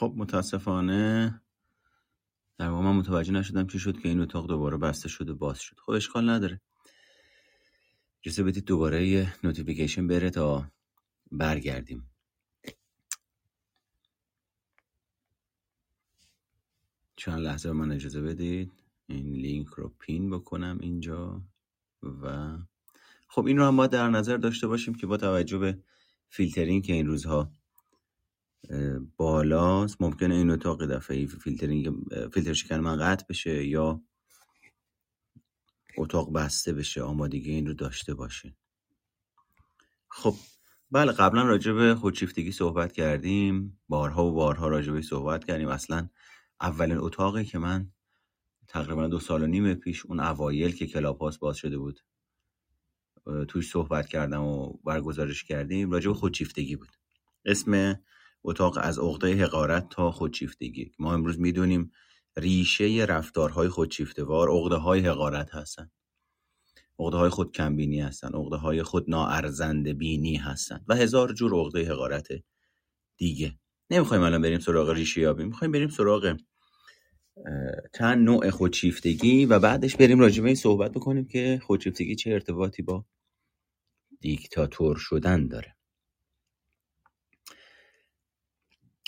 خب متاسفانه در واقع من متوجه نشدم چی شد که این اتاق دوباره بسته شده باز شد. خب اشکال نداره. اجازه بدید دوباره یه notification بره تا برگردیم. چند لحظه به من اجازه بدید. این لینک رو pin بکنم اینجا و خب این رو هم باید در نظر داشته باشیم که با توجه به فیلترینگ که این روزها بالاست. ممکنه این اتاق دفعه فیلترینگ فیلتر شکن من قطع بشه یا اتاق بسته بشه. آمادگی این رو داشته باشین. خب بله قبلا راجع به خودشیفتگی صحبت کردیم. بارها و بارها راجع به صحبت کردیم. اصلا اولین اتاقی که من تقریبا دو سال و نیم پیش اون اوایل که Clubhouse باز شده بود توش صحبت کردم و برگزارش کردیم راجع به خودشیفتگی بود. اسم اتاق از عقده حقارت تا خودشیفتگی. ما امروز می‌دونیم ریشه رفتارهای خودشیفتوار عقده های حقارت هستن. عقده های خود کمبینی هستن عقده های خود ناارزند بینی هستن و هزار جور عقده حقارت دیگه. نمی‌خوایم الان بریم سراغ ریشه یابی می‌خوایم بریم سراغ چند نوع خودشیفتگی و بعدش بریم راجع به این صحبت بکنیم که خودشیفتگی چه ارتباطی با دیکتاتور شدن داره.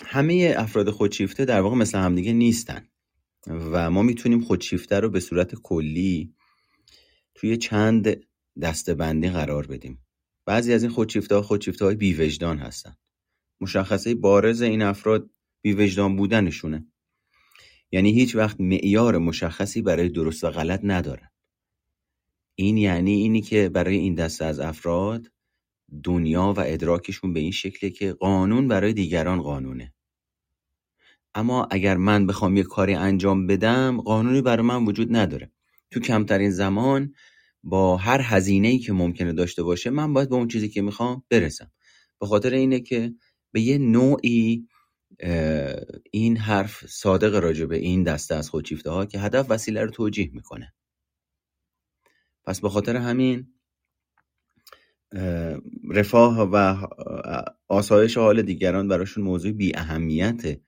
همه افراد خودشیفته در واقع مثل همدیگه نیستن و ما می‌تونیم خودشیفته رو به صورت کلی توی چند دستبندی قرار بدیم. بعضی از این خودشیفته ها خودشیفته های بیوجدان هستن. مشخصه بارز این افراد بیوجدان بودنشونه. یعنی هیچ وقت معیار مشخصی برای درست و غلط ندارن. این یعنی اینی که برای این دسته از افراد دنیا و ادراکشون به این شکله که قانون برای دیگران قانونه. اما اگر من بخوام یه کاری انجام بدم قانونی برای من وجود نداره. تو کمترین زمان با هر هزینه ای که ممکنه داشته باشه من باید به اون چیزی که می‌خوام برسم. به خاطر اینه که به یه نوعی این حرف صادق راجع به این دسته از خودشیفته ها که هدف وسیله رو توجیه می‌کنه. پس به خاطر همین رفاه و آسایش حال دیگران براشون موضوع بی اهمیته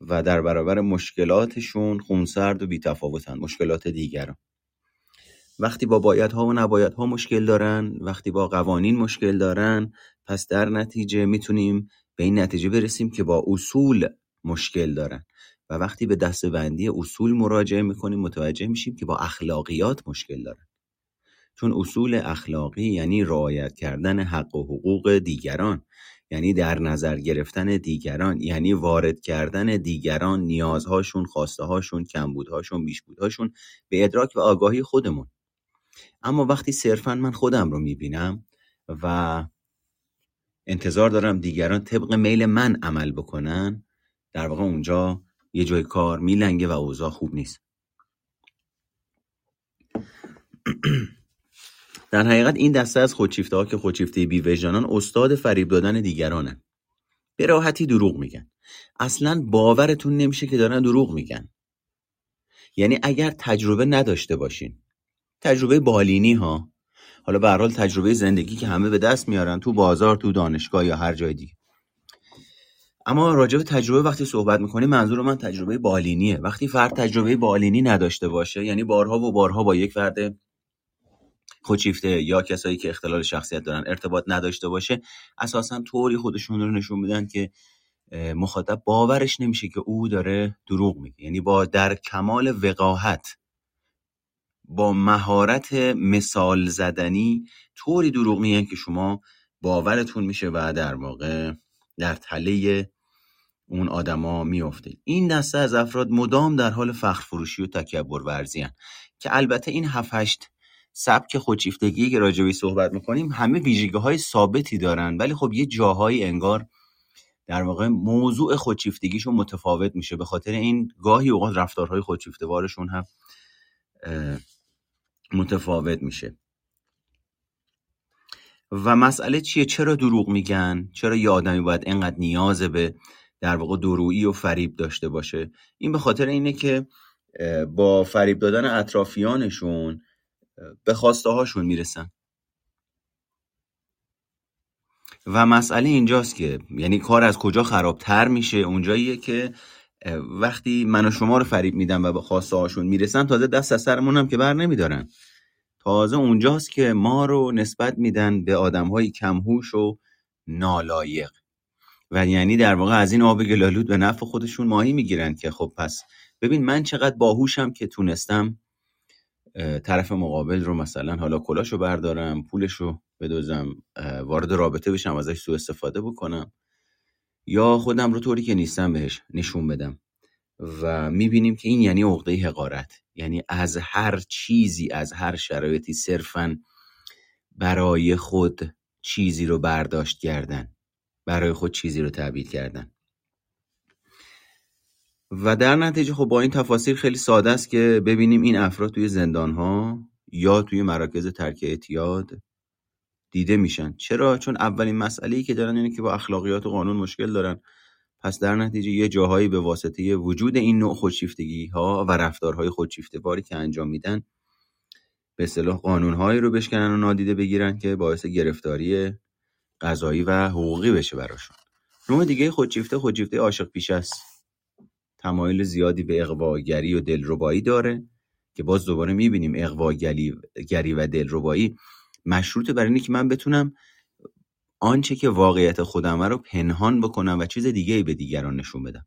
و در برابر مشکلاتشون خونسرد و بیتفاوتن مشکلات دیگران. وقتی با بایدها و نبایدها مشکل دارن وقتی با قوانین مشکل دارن پس در نتیجه می‌تونیم به این نتیجه برسیم که با اصول مشکل دارن. و وقتی به دستبندی اصول مراجعه می‌کنیم متوجه میشیم که با اخلاقیات مشکل دارن. چون اصول اخلاقی یعنی رعایت کردن حق و حقوق دیگران یعنی در نظر گرفتن دیگران یعنی وارد کردن دیگران نیازهاشون خواسته هاشون کمبودهاشون بیشبودهاشون به ادراک و آگاهی خودمون. اما وقتی صرفا من خودم رو می‌بینم و انتظار دارم دیگران طبق میل من عمل بکنن در واقع اونجا یه جای کار میلنگه و اوضاع خوب نیست. در حقیقت این دسته از خودشیفته ها که خودشیفته بیوجدانان استاد فریب دادن دیگرانن به راحتی دروغ میگن. اصلا باورتون نمیشه که دارن دروغ میگن. یعنی اگر تجربه نداشته باشین تجربه بالینی ها حالا به حال تجربه زندگی که همه به دست میارن تو بازار تو دانشگاه یا هر جای دیگه. اما راجع به تجربه وقتی صحبت می‌کنیم منظور من تجربه بالینیه. وقتی فرد تجربه بالینی نداشته باشه یعنی بارها و بارها با یک فرد خودشیفته یا کسایی که اختلال شخصیت دارن ارتباط نداشته باشه اساسا طوری خودشون رو نشون میدن که مخاطب باورش نمیشه که او داره دروغ میگه. یعنی با در کمال وقاحت با مهارت مثال زدنی طوری دروغ میگن که شما باورتون میشه و در واقع در تله اون آدما میفته این دسته از افراد مدام در حال فخر فروشی و تکبر ورزی که البته این 7 سبک خودشیفتگی که راجبی صحبت می‌کنیم همه ویژگی های ثابتی دارن. ولی خب یه جاهایی انگار در واقع موضوع خودشیفتگیشون متفاوت میشه. به خاطر این گاهی اوقات رفتارهای خودشیفته وارشون هم متفاوت میشه. و مسئله چیه؟ چرا دروغ میگن؟ چرا یه آدمی باید انقدر نیاز به در واقع درویی و فریب داشته باشه؟ این به خاطر اینه که با فریب دادن اطرافیانشون به خواسته هاشون می‌رسن. و مسئله اینجاست که یعنی کار از کجا خرابتر میشه؟ اونجاییه که وقتی من و شما رو فریب میدن و به خواسته هاشون می‌رسن تازه دست از سرمون هم که بر نمیدارن. تازه اونجاست که ما رو نسبت میدن به آدم های کمهوش و نالایق. و یعنی در واقع از این آب گلالود به نفع خودشون ماهی می‌گیرند که خب پس ببین من چقدر باهوشم که تونستم طرف مقابل رو مثلا حالا کلاشو بردارم پولشو بدوزم وارد رابطه بشم ازش سوء استفاده بکنم. یا خودم رو طوری که نیستم بهش نشون بدم. و می‌بینیم که این یعنی عقده حقارت. یعنی از هر چیزی از هر شرایطی صرفا برای خود چیزی رو برداشت کردن. برای خود چیزی رو تعبیر کردن. و در نتیجه خب با این تفاصیل خیلی ساده است که ببینیم این افراد توی زندان ها یا توی مراکز ترک اعتیاد دیده میشن. چرا؟ چون اولین مسئله ای که دارن اینه که با اخلاقیات و قانون مشکل دارن. پس در نتیجه یه جاهایی به واسطه وجود این نوع خودشیفتگی ها و رفتارهای خودشیفته که انجام میدن به اصطلاح قانونهایی رو بشکنن و نادیده بگیرن که باعث گرفتاری قضایی و حقوقی بشه براشون. نوع دیگه خودشیفته خودشیفته عاشق پیش است. تمایل زیادی به اقواگری و دلربایی داره که باز دوباره می‌بینیم اقواگری و دلربایی. مشروط بر اینه که من بتونم آنچه که واقعیت خودمه رو پنهان بکنم و چیز دیگه به دیگران نشون بدم.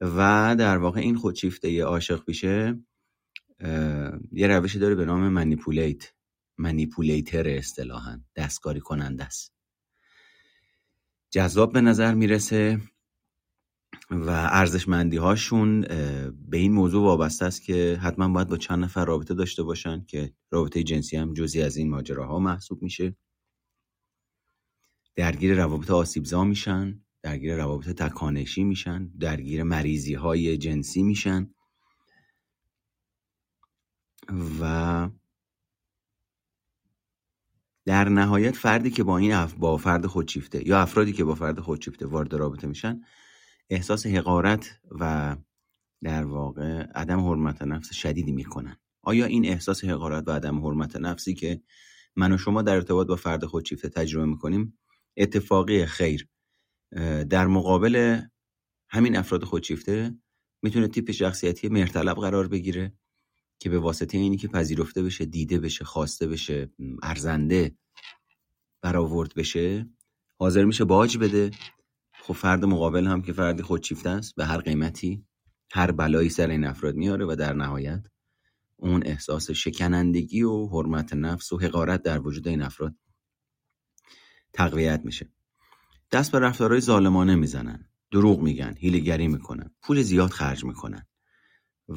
و در واقع این خودشیفته عاشق پیشه یه روشی داره به نام منیپولیت منیپولیتر اصطلاحا دستکاری کننده است. جذاب به نظر می‌رسه و ارزشمندی هاشون به این موضوع وابسته است که حتما باید با چند نفر رابطه داشته باشن که رابطه جنسی هم جزی از این ماجراها محسوب میشه. درگیر روابط آسیبزا میشن درگیر روابط تکانشی میشن درگیر مریضی های جنسی میشن. و در نهایت فردی که با این با فرد خودشیفته یا افرادی که با فرد خودشیفته وارد رابطه میشن احساس حقارت و در واقع عدم حرمت نفس شدیدی می‌کنن. آیا این احساس حقارت و عدم حرمت نفسی که من و شما در ارتباط با فرد خودشیفته تجربه می‌کنیم اتفاقی خیر در مقابل همین افراد خودشیفته می‌تونه تیپ شخصیتی مرتلب قرار بگیره که به واسطه اینی که پذیرفته بشه دیده بشه خواسته بشه ارزنده برآورد بشه حاضر میشه باج بده خب فرد مقابل هم که فردی خودشیفته است به هر قیمتی هر بلایی سر این افراد میاره و در نهایت اون احساس شکنندگی و حرمت نفس و حقارت در وجود این افراد تقویت میشه. دست به رفتارهای ظالمانه می‌زنن دروغ میگن هیلگری می‌کنن پول زیاد خرج می‌کنن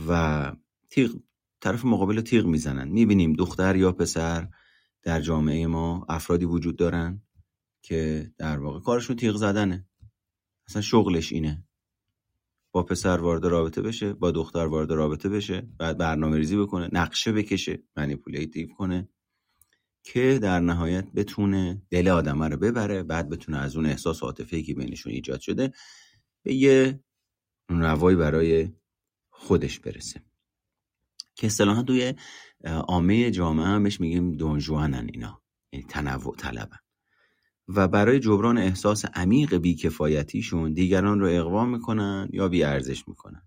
و تیغ طرف مقابل تیغ می‌زنن. می‌بینیم دختر یا پسر در جامعه ما افرادی وجود دارن که در واقع کارشون تیغ زدنه. اصلا شغلش اینه. با پسر وارد رابطه بشه با دختر وارد رابطه بشه بعد برنامه ریزی بکنه نقشه بکشه منیپولیتیو کنه که در نهایت بتونه دل آدم رو ببره بعد بتونه از اون احساس عاطفی که بینشون ایجاد شده به یه نوایی برای خودش برسه. که اصطلاحا توی عامه جامعه هم بهش میگیم دونجوانن اینا یعنی تنوع طلبن. و برای جبران احساس عمیق بیکفایتیشون دیگران رو اقوام می‌کنن یا بیارزش می‌کنن.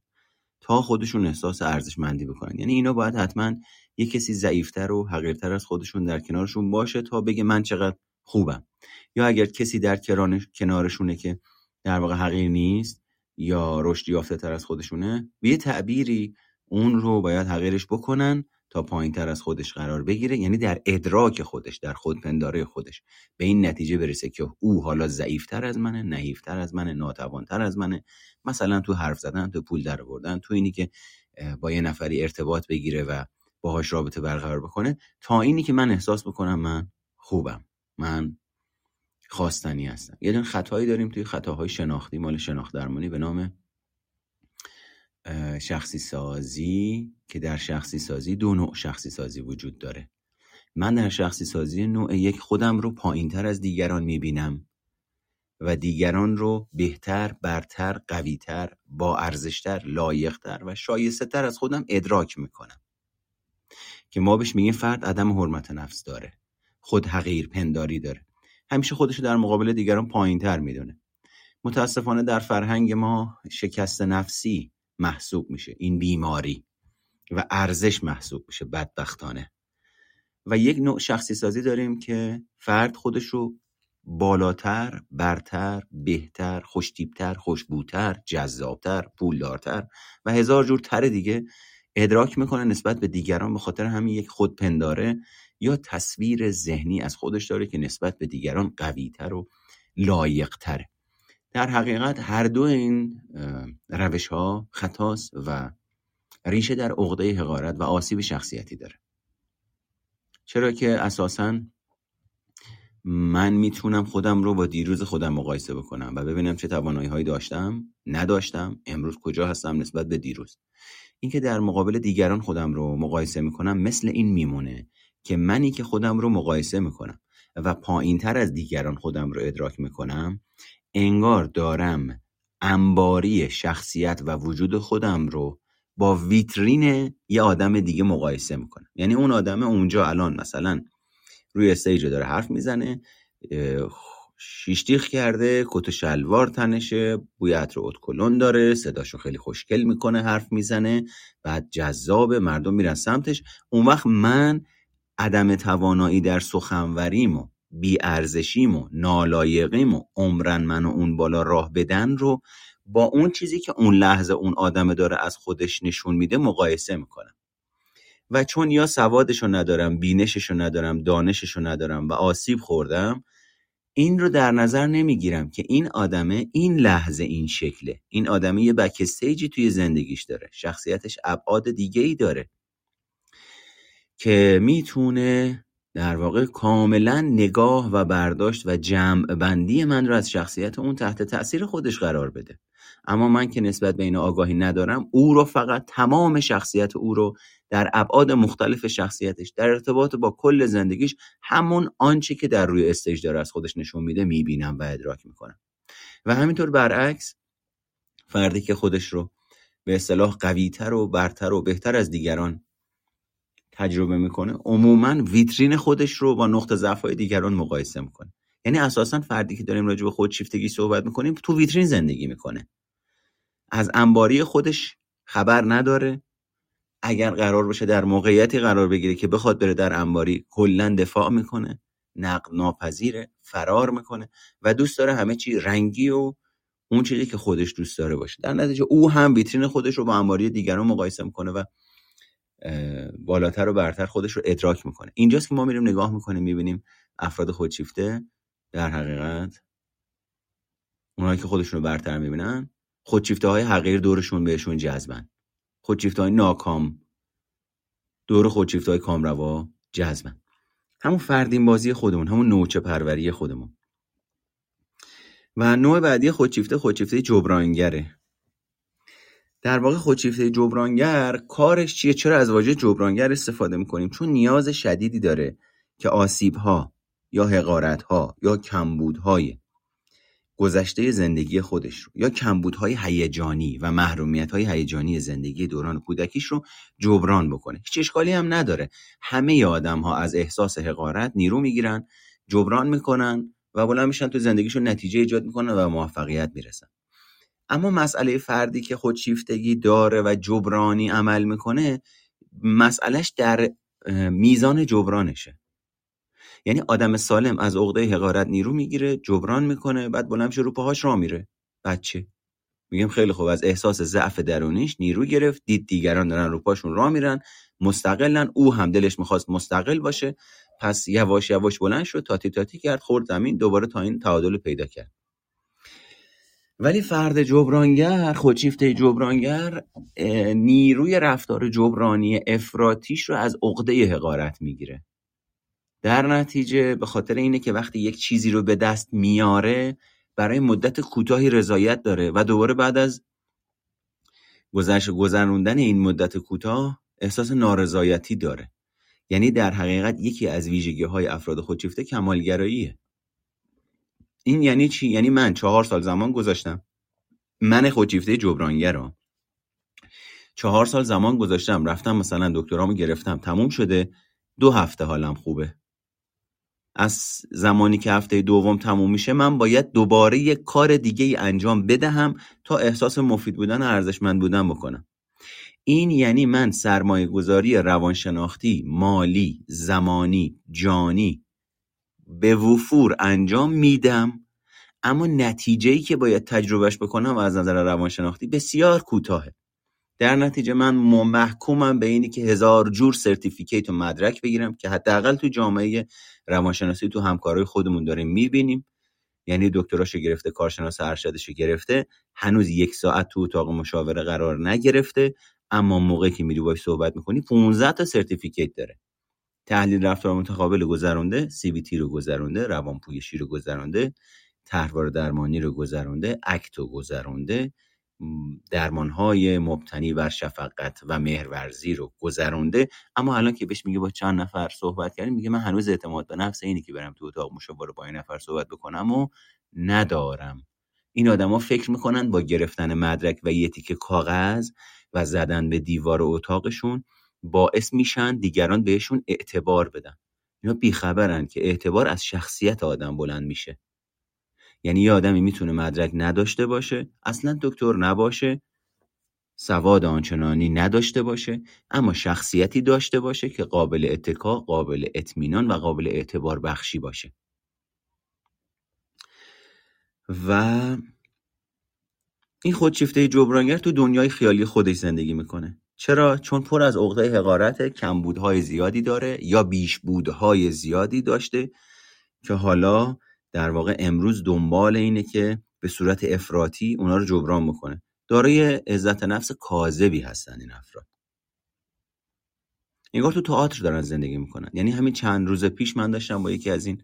تا خودشون احساس ارزشمندی بکنن. یعنی اینا باید حتما یه کسی ضعیفتر و حقیرتر از خودشون در کنارشون باشه تا بگه من چقدر خوبم. یا اگر کسی در کنارشونه که در واقع حقیر نیست یا رشد یافته تر از خودشونه به یه تعبیری اون رو باید حقیرش بکنن تا پایین تر از خودش قرار بگیره یعنی در ادراک خودش در خودپنداره خودش. به این نتیجه برسه که او حالا ضعیفتر از منه نحیفتر از منه ناتوانتر از منه. مثلا تو حرف زدن تو پول در آوردن تو اینی که با یه نفری ارتباط بگیره و باهاش رابطه برقرار بکنه تا اینی که من احساس بکنم من خوبم. من خواستنی هستم. یه دون خطایی داریم توی خطاهای شناختی مال شناخت درمانی به نام شخصی سازی که در شخصی سازی دو نوع شخصی سازی وجود داره. من در شخصی سازی نوع یک خودم رو پایین تر از دیگران می‌بینم و دیگران رو بهتر، برتر، قویتر، با ارزشتر، لایقتر و شایسته تر از خودم ادراک می‌کنم. که ما بهش میگیم فرد عدم حرمت نفس داره. خود حقیر پنداری داره. همیشه خودش در مقابل دیگران پایین تر می‌دونه. متاسفانه در فرهنگ ما شکست نفسی محسوب میشه. این بیماری. و ارزش محسوب میشه بدبختانه. و یک نوع شخصی سازی داریم که فرد خودش رو بالاتر، برتر، بهتر، خوشتیبتر، خوشبوتر، جذابتر، پولدارتر و هزار جور تر دیگه ادراک می‌کنه نسبت به دیگران به خاطر همین یک خودپنداره یا تصویر ذهنی از خودش داره که نسبت به دیگران قویتر و لایقتره. در حقیقت هر دو این روش ها خطاست و ریشه در عقده حقارت و آسیب شخصیتی داره. چرا که اساسا من می‌تونم خودم رو با دیروز خودم مقایسه بکنم و ببینم چه توانایی هایی داشتم نداشتم امروز کجا هستم نسبت به دیروز. اینکه در مقابل دیگران خودم رو مقایسه می‌کنم مثل این میمونه که منی که خودم رو مقایسه می‌کنم و پایین تر از دیگران خودم رو ادراک می‌کنم انگار دارم انباری شخصیت و وجود خودم رو با ویترین یه آدم دیگه مقایسه می‌کنم یعنی اون آدم اونجا الان مثلا روی استیج داره حرف می‌زنه شیشتیخ کرده کت شلوار تنشه بوی عطر اتکلون داره صداشو خیلی خوشگل می‌کنه حرف می‌زنه بعد جذاب مردم میرن سمتش. اون وقت من عدم توانایی در سخنوریم و بیارزشیم و نالایقیم و عمرن من اون بالا راه بدن رو با اون چیزی که اون لحظه اون آدم داره از خودش نشون میده مقایسه می‌کنم. و چون یا سوادشو ندارم بینششو ندارم دانششو ندارم و آسیب خوردم این رو در نظر نمی‌گیرم که این آدمه این لحظه این شکله. این آدمه یه بک توی زندگیش داره. شخصیتش ابعاد دیگه ای داره. که می‌تونه در واقع کاملا نگاه و برداشت و جمع بندی من رو از شخصیت اون تحت تاثیر خودش قرار بده. اما من که نسبت به این آگاهی ندارم او رو فقط تمام شخصیت او رو در ابعاد مختلف شخصیتش در ارتباط با کل زندگیش همون آنچه که در روی استیج داره از خودش نشون میده می‌بینم و ادراک می‌کنم. و همینطور برعکس فردی که خودش رو به اصطلاح قویتر و برتر و بهتر از دیگران تجربه می‌کنه عموما ویترین خودش رو با نقطه ضعف دیگران مقایسه می‌کنه. یعنی اساسا فردی که داریم راجع به خودشیفتگی صحبت می‌کنیم تو ویترین زندگی می‌کنه. از انباری خودش خبر نداره. اگر قرار باشه در موقعیتی قرار بگیره که بخواد بره در انباری کلا دفاع می‌کنه نقد ناپذیره فرار می‌کنه و دوست داره همه چی رنگی و اون چیزی که خودش دوست داره باشه. در نتیجه او هم ویترین خودش رو با انباری دیگران مقایسه می‌کنه و بالاتر و برتر خودش رو ادراک می‌کنه. اینجاست که ما میریم نگاه می‌کنیم می‌بینیم افراد خودشیفته در حقیقت اونایی که خودشون رو برتر می‌بینن خودشیفته های حقیر دورشون بهشون جذبن. خودشیفته های ناکام دور خودشیفته های کامروا جذبن. همون فردین بازی خودمون همون نوچه پروری خودمون. و نوع بعدی خودشیفته خودشیفته جبرانگره. در واقع خودشیفته جبرانگر کارش چیه؟ چرا از واژه جبرانگر استفاده می‌کنیم؟ چون نیاز شدیدی داره که آسیب ها یا حقارت ها یا کمبودهای گذشته زندگی خودش رو یا کمبودهای هیجانی و محرومیت های هیجانی زندگی دوران کودکیش رو جبران بکنه. هیچ اشکالی هم نداره. همه آدم ها از احساس حقارت نیرو می‌گیرن جبران می‌کنن و بلند میشن تو زندگیشون نتیجه ایجاد می‌کنن و موفقیت می‌رسن. اما مسئله فردی که خودشیفتگی داره و جبرانی عمل می‌کنه مسئلهش در میزان جبرانشه. یعنی آدم سالم از عقده حقارت نیرو می‌گیره جبران می‌کنه بعد بلند رو پاهاش را میره. بچه میگم خیلی خوب از احساس ضعف درونیش نیرو گرفت دید دیگران دارن رو پاشون را میرن مستقلن او هم دلش می‌خواست مستقل باشه. پس یواش یواش بلند شد تاتی تاتی کرد خورد زمین دوباره تا این تعادل پیدا کرد. ولی فرد جبرانگر خودشیفته جبرانگر نیروی رفتار جبرانی افراتیش رو از عقده حقارت می‌گیره. در نتیجه به خاطر اینه که وقتی یک چیزی رو به دست میاره برای مدت کوتاهی رضایت داره و دوباره بعد از گذشت گذروندن این مدت کوتاه احساس نارضایتی داره. یعنی در حقیقت یکی از ویژگی های افراد خودشیفته کمالگراییه. این یعنی چی؟ یعنی من چهار سال زمان گذاشتم. من خودشیفته جبرانگر رو چهار سال زمان گذاشتم رفتم مثلا دکترامو گرفتم تموم شده. دو هفته حالم خوبه. از زمانی که هفته دوم تموم میشه من باید دوباره یک کار دیگه ای انجام بدهم تا احساس مفید بودن و ارزشمند بودن بکنم. این یعنی من سرمایه گذاری روانشناختی، مالی، زمانی، جانی به وفور انجام میدم اما نتیجه ای که باید تجربهش بکنم از نظر روانشناختی بسیار کوتاهه. در نتیجه من محکومم به اینی که هزار جور certificate و مدرک بگیرم که حداقل تو جامعه روانشناسی تو همکارای خودمون داریم می‌بینیم. یعنی دکتراش گرفته کارشناس ارشدش گرفته هنوز یک ساعت تو اتاق مشاوره قرار نگرفته اما موقعی که میری باش صحبت می‌کنی 15 تا certificate داره. تحلیل رفتار متقابل گذرونده CBT رو گذرونده روانپویشی رو گذرونده طرحواره درمانی رو گذرونده اکتو گذرونده. درمانهای مبتنی بر شفقت و مهرورزی رو گذرونده. اما الان که بهش میگه با چند نفر صحبت کردیم میگه من هنوز اعتماد به نفس اینی که برم تو اتاق مشاوره با این نفر صحبت بکنم و ندارم. این آدما فکر می‌کنن با گرفتن مدرک و یه تیکه کاغذ و زدن به دیوار اتاقشون باعث میشن دیگران بهشون اعتبار بدن. اینا بیخبرن که اعتبار از شخصیت آدم بلند میشه. یعنی یه آدمی می‌تونه مدرک نداشته باشه اصلا دکتر نباشه سواد آنچنانی نداشته باشه اما شخصیتی داشته باشه که قابل اتکا قابل اطمینان و قابل اعتبار بخشی باشه. و این خودشیفته جبرانگر تو دنیای خیالی خودش زندگی می‌کنه. چرا؟ چون پر از عقده حقارت کمبودهای زیادی داره یا بیشبودهای زیادی داشته که حالا در واقع امروز دنبال اینه که به صورت افراطی اونا رو جبران می‌کنه دارای عزت نفس کاذبی هستن این افراد. انگار تو تئاتر دارن زندگی می‌کنن. یعنی همین چند روز پیش من داشتم با یکی از این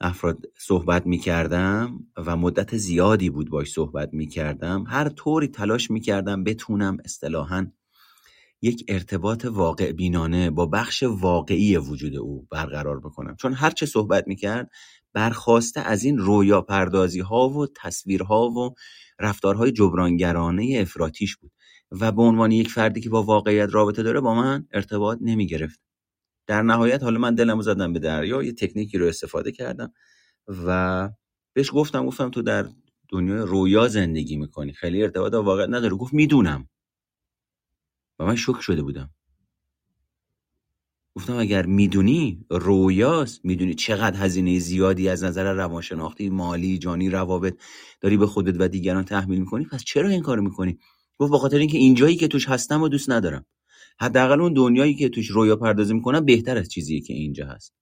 افراد صحبت می‌کردم و مدت زیادی بود باش صحبت می‌کردم. هر طوری تلاش می‌کردم بتونم اصطلاحا یک ارتباط واقع بینانه با بخش واقعی وجود او برقرار بکنم. چون هر چه صحبت می‌کرد برخواسته از این رویا پردازی ها و تصویرها و رفتارهای جبرانگرانه افراتیش بود و به عنوان یک فردی که با واقعیت رابطه داره با من ارتباط نمی گرفت در نهایت حالا من دلم زدم به دریا یه تکنیکی رو استفاده کردم و بهش گفتم گفتم تو در دنیای رویا زندگی می‌کنی خیلی ارتباط واقع نداره. گفت می‌دونم. و من شک شده بودم. گفتم اگر می‌دونی رویاست. می‌دونی چقدر هزینه زیادی از نظر روانشناختی مالی جانی روابط داری به خودت و دیگران تحمیل می‌کنی؟ پس چرا این کارو می‌کنی؟ گفت بخاطر اینکه اینجایی که توش هستم و دوست ندارم. حداقل اون دنیایی که توش رویا پردازی می‌کنم بهتر از چیزی که اینجا هست.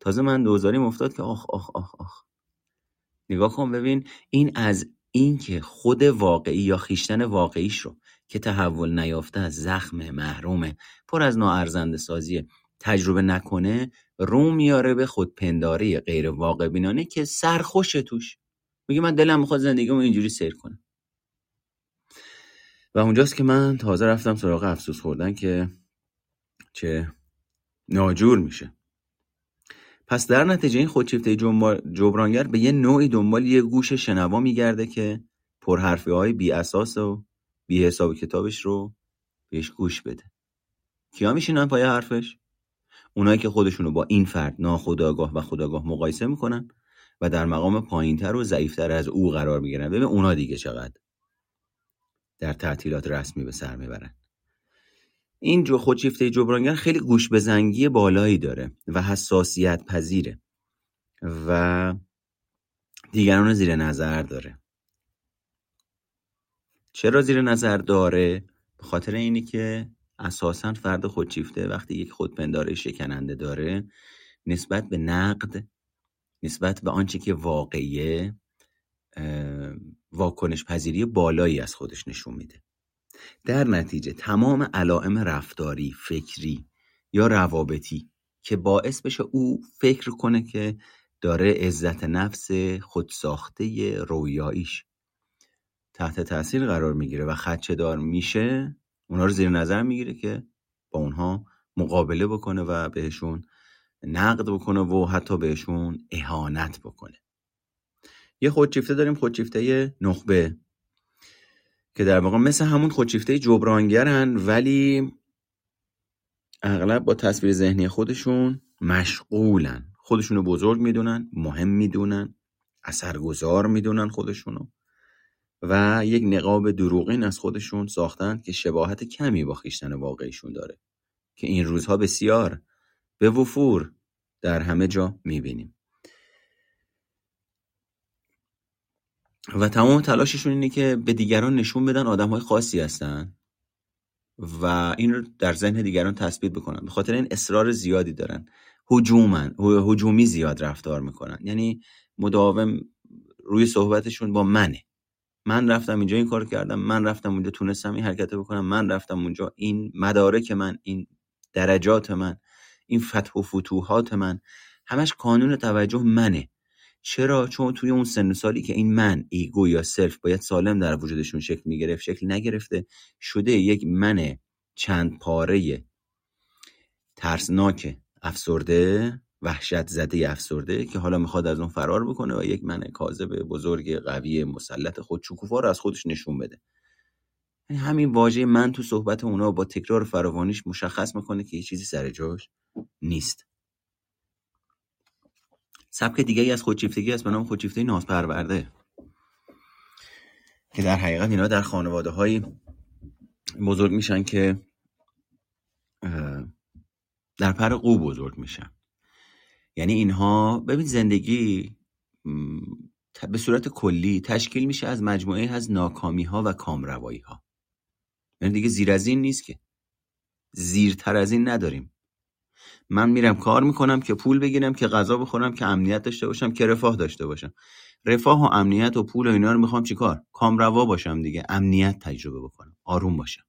تازه من دوزاریم افتاد که آخ آخ آخ آخ. نگاه کن ببین این از اینکه خود واقعی یا خیشتن واقعیش رو که تحول نیافته از زخم محروم پر از ناارزنده سازی تجربه نکنه رو میاره به خودپنداری غیر واقع بینانه که سرخوش توش. میگه من دلم می‌خواد زندگیمو اینجوری سیر کنم. و اونجاست که من تازه رفتم سراغ افسوس خوردن که چه ناجور میشه. پس در نتیجه این خودشیفته جبرانگر به یه نوعی دنبال یه گوش شنوا میگرده که پرحرفی های بی اساس و بی حساب کتابش رو بهش گوش بده. کیا میشینن پای حرفش؟ اونایی که خودشونو با این فرد ناخداگاه و خداگاه مقایسه می‌کنن و در مقام پایینتر و ضعیفتر از او قرار می‌گیرن. ببین اونا دیگه چقدر در تعطیلات رسمی به سر می‌برن. این جو خودشیفته جبرانگر خیلی گوش به زنگی بالایی داره و حساسیت پذیره و دیگران رو زیر نظر داره. چرا زیر نظر داره؟ به خاطر اینی که اساسا فرد خودشیفته وقتی یک خودپنداره شکننده داره نسبت به نقد نسبت به آنچه که واقعیه واکنش پذیری بالایی از خودش نشون میده. در نتیجه تمام علائم رفتاری فکری یا روابطی که باعث بشه او فکر کنه که داره عزت نفس خودساخته رویاییش تحت تاثیر قرار می‌گیره و خدچه دار میشه اونا رو زیر نظر می‌گیره که با اونها مقابله بکنه و بهشون نقد بکنه و حتی بهشون اهانت بکنه. یه خودشیفته داریم خودشیفته نخبه که در واقع مثل همون خودشیفته جبرانگرن ولی اغلب با تصویر ذهنی خودشون مشغولن. خودشونو بزرگ می‌دونن مهم می‌دونن اثرگذار می‌دونن خودشونو. و یک نقاب دروغین از خودشون ساختن که شباهت کمی با خیشتن واقعیشون داره. که این روزها بسیار به وفور در همه جا می‌بینیم. و تمام تلاششون اینه که به دیگران نشون بدن آدم های خاصی هستن و این رو در ذهن دیگران تثبیت بکنن. به خاطر این اصرار زیادی دارن. هجومن هجومی زیاد رفتار می‌کنن. یعنی مداوم روی صحبتشون با منه. من رفتم اینجا این کار کردم من رفتم اونجا تونستم این حرکت بکنم من رفتم اونجا این مدارک من این درجات من این فتح و فتوحات من همش کانون توجه منه. چرا؟ چون توی اون سن سالی که این من ego یا self باید سالم در وجودشون شکل می‌گرفت شکل نگرفته شده یک من چند پاره ترسناک افسرده وحشت زده افسرده که حالا می‌خواد از اون فرار بکنه و یک من کاذب بزرگ قوی مسلط خود رو از خودش نشون بده. همین واژه من تو صحبت اونا با تکرار فراوانیش مشخص می‌کنه که یه چیزی سر جاش نیست. سبک دیگه از خودشیفتگی است به نام خودشیفتگی نازپرورده. که در حقیقت اینا در خانواده های بزرگ میشن که در پر قو بزرگ میشن. یعنی اینها ببین زندگی به صورت کلی تشکیل میشه از مجموعه از ناکامی ها و کامروایی ها یعنی دیگه زیر از این نیست که. زیرتر از این نداریم. من میرم کار می‌کنم که پول بگیرم که غذا بخورم که امنیت داشته باشم که رفاه داشته باشم. رفاه و امنیت و پول و اینا رو می‌خوام چیکار؟ کامروا باشم دیگه. امنیت تجربه بکنم. آروم باشم.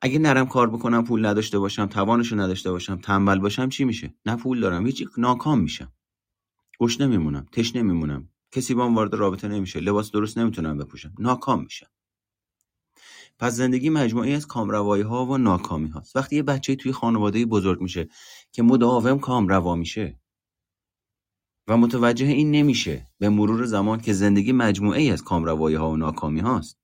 اگه نرم کار بکنم پول نداشته باشم توانشو نداشته باشم تنبل باشم چی میشه؟ نه پول دارم هیچ ناکام میشم. گوش نمیمونم تش نمیمونم. کسی با وارد رابطه نمیشه لباس درست نمی‌تونم بپوشم ناکام میشم. پس زندگی مجموعی از کامروایی ها و ناکامی هاست وقتی یه بچه توی خانواده بزرگ میشه که مداوم کامروا میشه و متوجه این نمیشه به مرور زمان که زندگی مجموعه از کامروایی ها و ناکامی هاست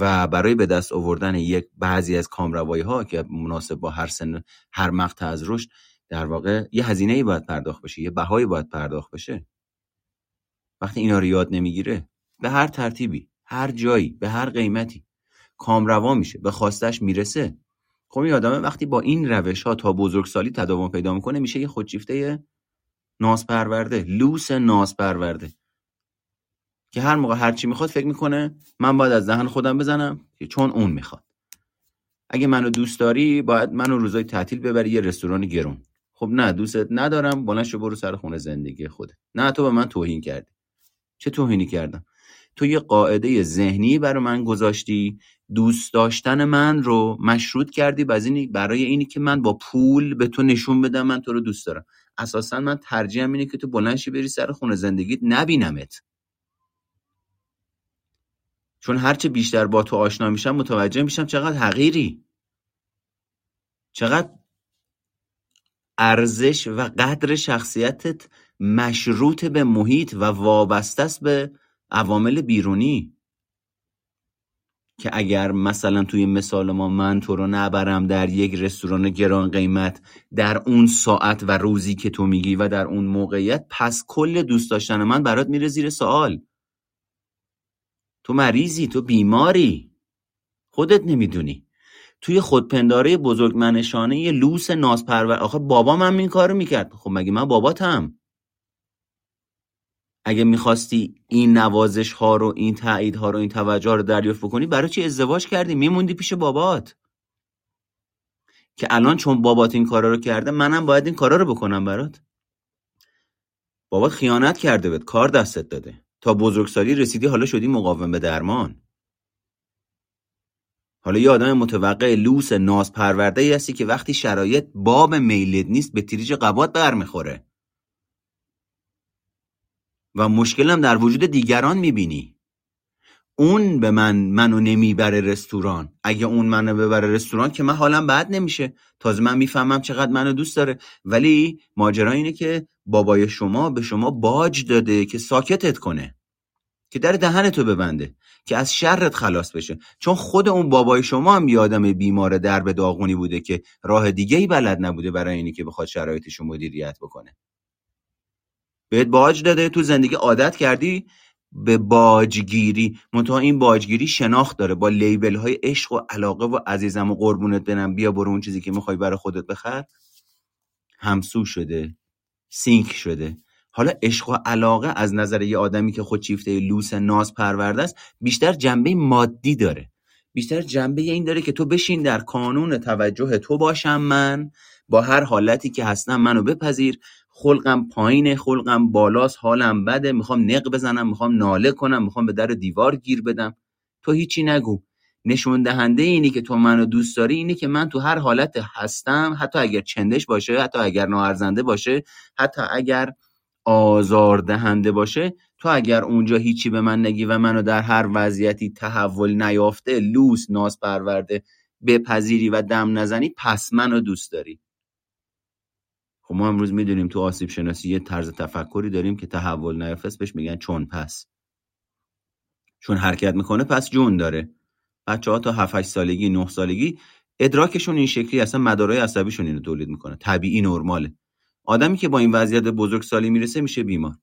و برای به دست آوردن یک بعضی از کامروایی ها که مناسب با هر سن هر مقطع از رشد در واقع یه هزینه ای باید پرداخت بشه یه بهایی باید پرداخت بشه. وقتی اینا رو یاد نمی‌گیره به هر ترتیبی هر جایی به هر قیمتی کامروا میشه به خواستش می‌رسه. خب این آدمه وقتی با این روش ها تا بزرگسالی تداوم پیدا می‌کنه میشه یه خودشیفته ناز پرورده لوس ناز پرورده که هر موقع هر چی می‌خواد فکر می‌کنه من باید از دهن خودم بزنم که چون اون می‌خواد. اگه منو دوست داری باید منو روزای تعطیل ببری یه رستوران گرون. خب نه دوستت ندارم بلند برو سر خونه زندگی خودت. نه تو به من توهین کردی. چه توهینی کردم؟ تو یه قاعده ذهنی برای من گذاشتی دوست داشتن من رو مشروط کردی برای اینی که من با پول به تو نشون بدم من تو رو دوست دارم. اساسا من ترجیحم اینه که تو بلنشی بری سر خونه زندگیت نبینمت. چون هرچه بیشتر با تو آشنا میشم متوجه میشم چقدر حقیری. چقدر ارزش و قدر شخصیتت مشروط به محیط و وابسته است به عوامل بیرونی. که اگر مثلا توی مثال ما من تو رو نبرم در یک رستوران گران قیمت در اون ساعت و روزی که تو میگی و در اون موقعیت پس کل دوست داشتن من برات میره زیر سوال. تو مریضی تو بیماری. خودت نمی‌دونی. توی خودپنداره بزرگ منشانه یه لوس نازپرور آخه بابا من این کارو می‌کرد. خب مگه من باباتم؟ اگه می‌خواستی این نوازش ها رو این تایید ها رو این توجه رو دریافت بکنی برای چی ازدواج کردی؟ میموندی پیش بابات. که الان چون بابات این کارا رو کرده منم باید این کارا رو بکنم برات. بابات خیانت کرده بهت. کار دستت داده. تا بزرگسالی رسیدی حالا شدی مقاوم به درمان. حالا یه آدم متوقع لوس ناز پرورده ای هستی که وقتی شرایط باب میلت نیست به تریج قبات برمیخوره. و مشکلم در وجود دیگران می‌بینی. اون به من منو نمی‌بره رستوران. اگه اون منو ببره رستوران که من حالم بد نمیشه. تازه من می‌فهمم چقدر منو دوست داره. ولی ماجرا اینه که بابای شما به شما باج داده که ساکتت کنه که در دهن تو ببنده که از شرت خلاص بشه. چون خود اون بابای شما هم یه آدم بیمار درب داغونی بوده که راه دیگه ای بلد نبوده برای اینی که بخواد شرایطش مدیریت بکنه. بهت باج داده تو زندگی عادت کردی به باجگیری. منتها این باجگیری شناخت داره. با لیبل های عشق و علاقه و عزیزم و قربونت برم. بیا برو اون چیزی که می‌خوای برای خودت بخر. همسو شده. سینک شده. حالا عشق و علاقه از نظر یه آدمی که خودشیفته لوس ناز پرورده است بیشتر جنبه مادی داره. بیشتر جنبه این داره که تو بشین در کانون توجه تو باشم من با هر حالتی که هستم منو بپذیر. خلقم پایینه خلقم بالاست حالم بده. می‌خوام نق بزنم می‌خوام ناله کنم می‌خوام به در دیوار گیر بدم. تو هیچی نگو. نشون دهنده اینی که تو منو دوست داری اینه که من تو هر حالت هستم حتی اگر چندش باشه حتی اگر ناارزنده باشه حتی اگر آزار دهنده باشه تو اگر اونجا هیچی به من نگی و منو در هر وضعیتی تحول نیافته لوس ناز پرورده بپذیری و دم نزنی پس منو دوست داری. خب ما امروز می‌دونیم تو آسیب شناسی یه طرز تفکری داریم که تحول نیافته بهش میگن چون پس. چون حرکت می‌کنه پس جون داره. بچه ها تا 7 سالگی 9 سالگی ادراکشون این شکلی اصلا مدارای عصبیشون اینو تولید می‌کنه. طبیعی نرماله. آدمی که با این وضعیت بزرگسالی می‌رسه میشه بیمار.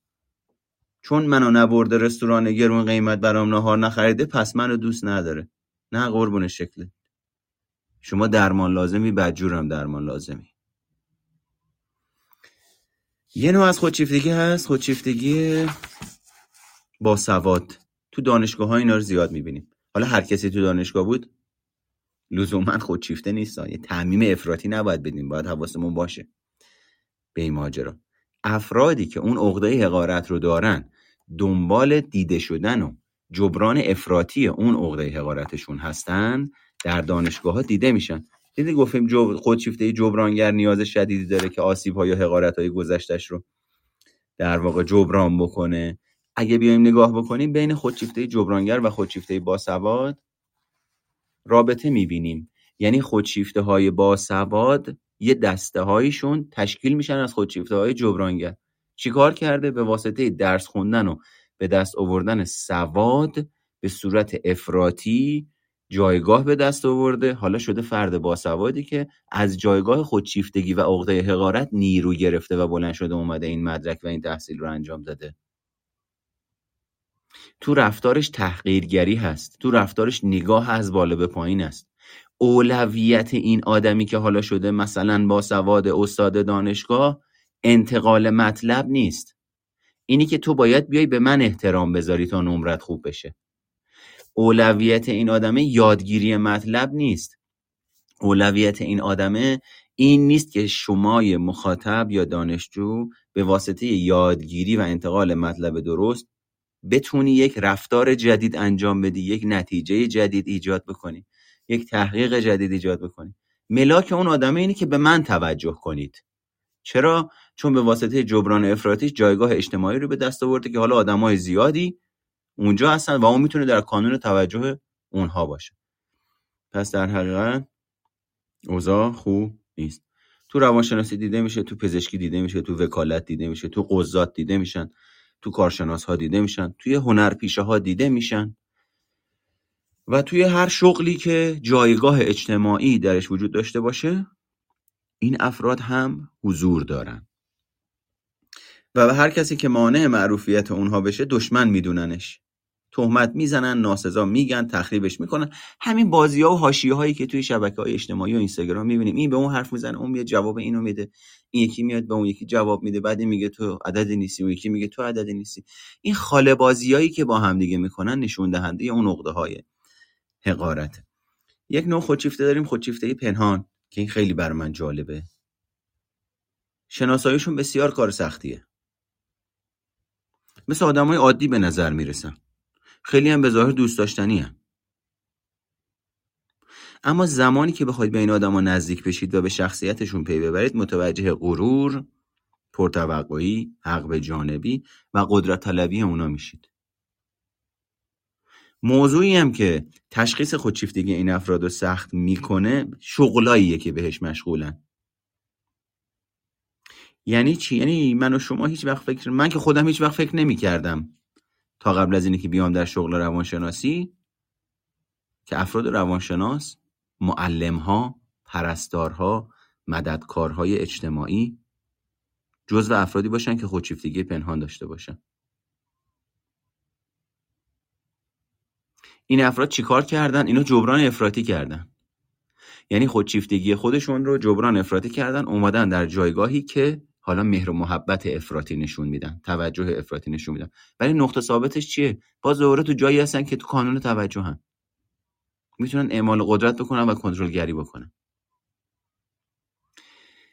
چون منو نبرده رستوران گرون قیمت برام نهار نخریده پس منو دوست نداره. نه قربون شکله شما درمان لازمی بدجورم درمان لازمی. یه نوع از خودشیفتگی هست خودشیفتگی با سواد. تو دانشگاه ها اینا رو زیاد می‌بینیم. حالا هر کسی تو دانشگاه بود لزوما خودشیفته نیست. یه تعمیم افراطی نباید بدیم باید حواسمون باشه. به این ماجرا. افرادی که اون عقده حقارت رو دارن دنبال دیده شدن و جبران افراطی اون عقده حقارتشون هستن در دانشگاه ها دیده میشن. دیدی گفتیم جب... خودشیفته جبرانگر نیاز شدیدی داره که آسیب ها یا حقارت های گذشتش رو در واقع جبران بکنه؟ اگه بیایم نگاه بکنیم بین خودشیفته جبرانگر و خودشیفته باسواد رابطه می‌بینیم. یعنی خودشیفته های باسواد یه دسته هایشون تشکیل میشن از خودشیفته های جبرانگر. چیکار کرده؟ به واسطه درس خوندن و به دست آوردن سواد به صورت افراطی جایگاه به دست آورده. حالا شده فرد باسوادی که از جایگاه خودشیفتگی و عقده حقارت نیرو گرفته و بلند شده اومده این مدرک و این تحصیل رو انجام داده. تو رفتارش تحقیرگری هست تو رفتارش نگاه از بالا به پایین است. اولویت این آدمی که حالا شده مثلا با سواد استاد دانشگاه انتقال مطلب نیست. اینی که تو باید بیای به من احترام بذاری تا نمرت خوب بشه. اولویت این آدمه یادگیری مطلب نیست. اولویت این آدمه این نیست که شمای مخاطب یا دانشجو به واسطه یادگیری و انتقال مطلب درست بتونی یک رفتار جدید انجام بدی یک نتیجه جدید ایجاد بکنی یک تحقیق جدید ایجاد بکنی. ملاک اون آدمه اینه که به من توجه کنید. چرا؟ چون به واسطه جبران افراطی جایگاه اجتماعی رو به دست آورده که حالا آدمای زیادی اونجا هستن و اون می‌تونه در کانون توجه اونها باشه. پس در حقیقت اوضاع خوب نیست. تو روانشناسی دیده میشه تو پزشکی دیده میشه تو وکالت دیده میشه تو قضات دیده میشن. تو کارشناس ها دیده میشن توی هنرپیشه ها دیده میشن و توی هر شغلی که جایگاه اجتماعی درش وجود داشته باشه این افراد هم حضور دارن. و هر کسی که مانع معروفیت اونها بشه دشمن میدوننش. تهمت می‌زنن ناسزا میگن تخریبش می‌کنن. همین بازی ها و حاشیه هایی که توی شبکه های اجتماعی و اینستاگرام می‌بینیم. این به اون حرف می‌زنه اون میاد جواب اینو میده. این یکی میاد به اون یکی جواب میده. بعد میگه تو عدد نیستی اون یکی میگه تو عدد نیستی. این خاله هایی که با هم دیگه می‌کنن نشون دهنده اون نقطه های حقارت یک نوع خودشیفته داریم خودشیفته پنهان که این خیلی بر من جالبه. شناساییشون بسیار کار سختیه. مثل آدمای عادی به نظر می‌رسن خیلی هم به ظاهر دوست داشتنی هم. اما زمانی که بخواید به این آدما نزدیک بشید و به شخصیتشون پی ببرید متوجه غرور پرتوقعی حق به جانبی و قدرت طلبی اونا میشید. موضوعی هم که تشخیص خودشیفتگی این افراد رو سخت می‌کنه شغلاییه که بهش مشغولن. یعنی چی؟ یعنی من و شما هیچ وقت فکر من که خودم هیچ وقت فکر نمی کردم تا قبل از اینه که بیام در شغل روانشناسی که افراد روانشناس معلمها پرستارها مددکارهای اجتماعی جزو افرادی باشن که خودشیفتگی پنهان داشته باشن. این افراد چیکار کردن؟ اینو جبران افراطی کردن. یعنی خودشیفتگی خودشون رو جبران افراطی کردن اومدن در جایگاهی که حالا مهر و محبت افراطی نشون میدن توجه افراطی نشون میدن. ولی نقطه ثابتش چیه؟ باز دوباره تو جایی هستن که تو کانون توجه هم می‌تونن اعمال قدرت بکنن و کنترلگری بکنن.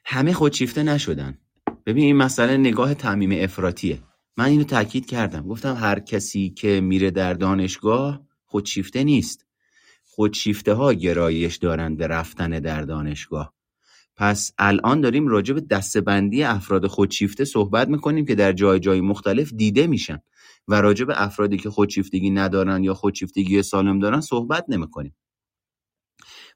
همه خودشیفته نشدن. ببین این مسئله نگاه تعمیم افراطیه. من اینو تاکید کردم. گفتم هر کسی که میره در دانشگاه خودشیفته نیست. خودشیفته ها گرایش دارند به رفتن در دانشگاه. پس الان داریم راجع به دستبندی افراد خودشیفته صحبت می‌کنیم که در جای جای مختلف دیده میشن و راجع به افرادی که خودشیفتگی ندارن یا خودشیفتگی سالم دارن صحبت نمی‌کنیم.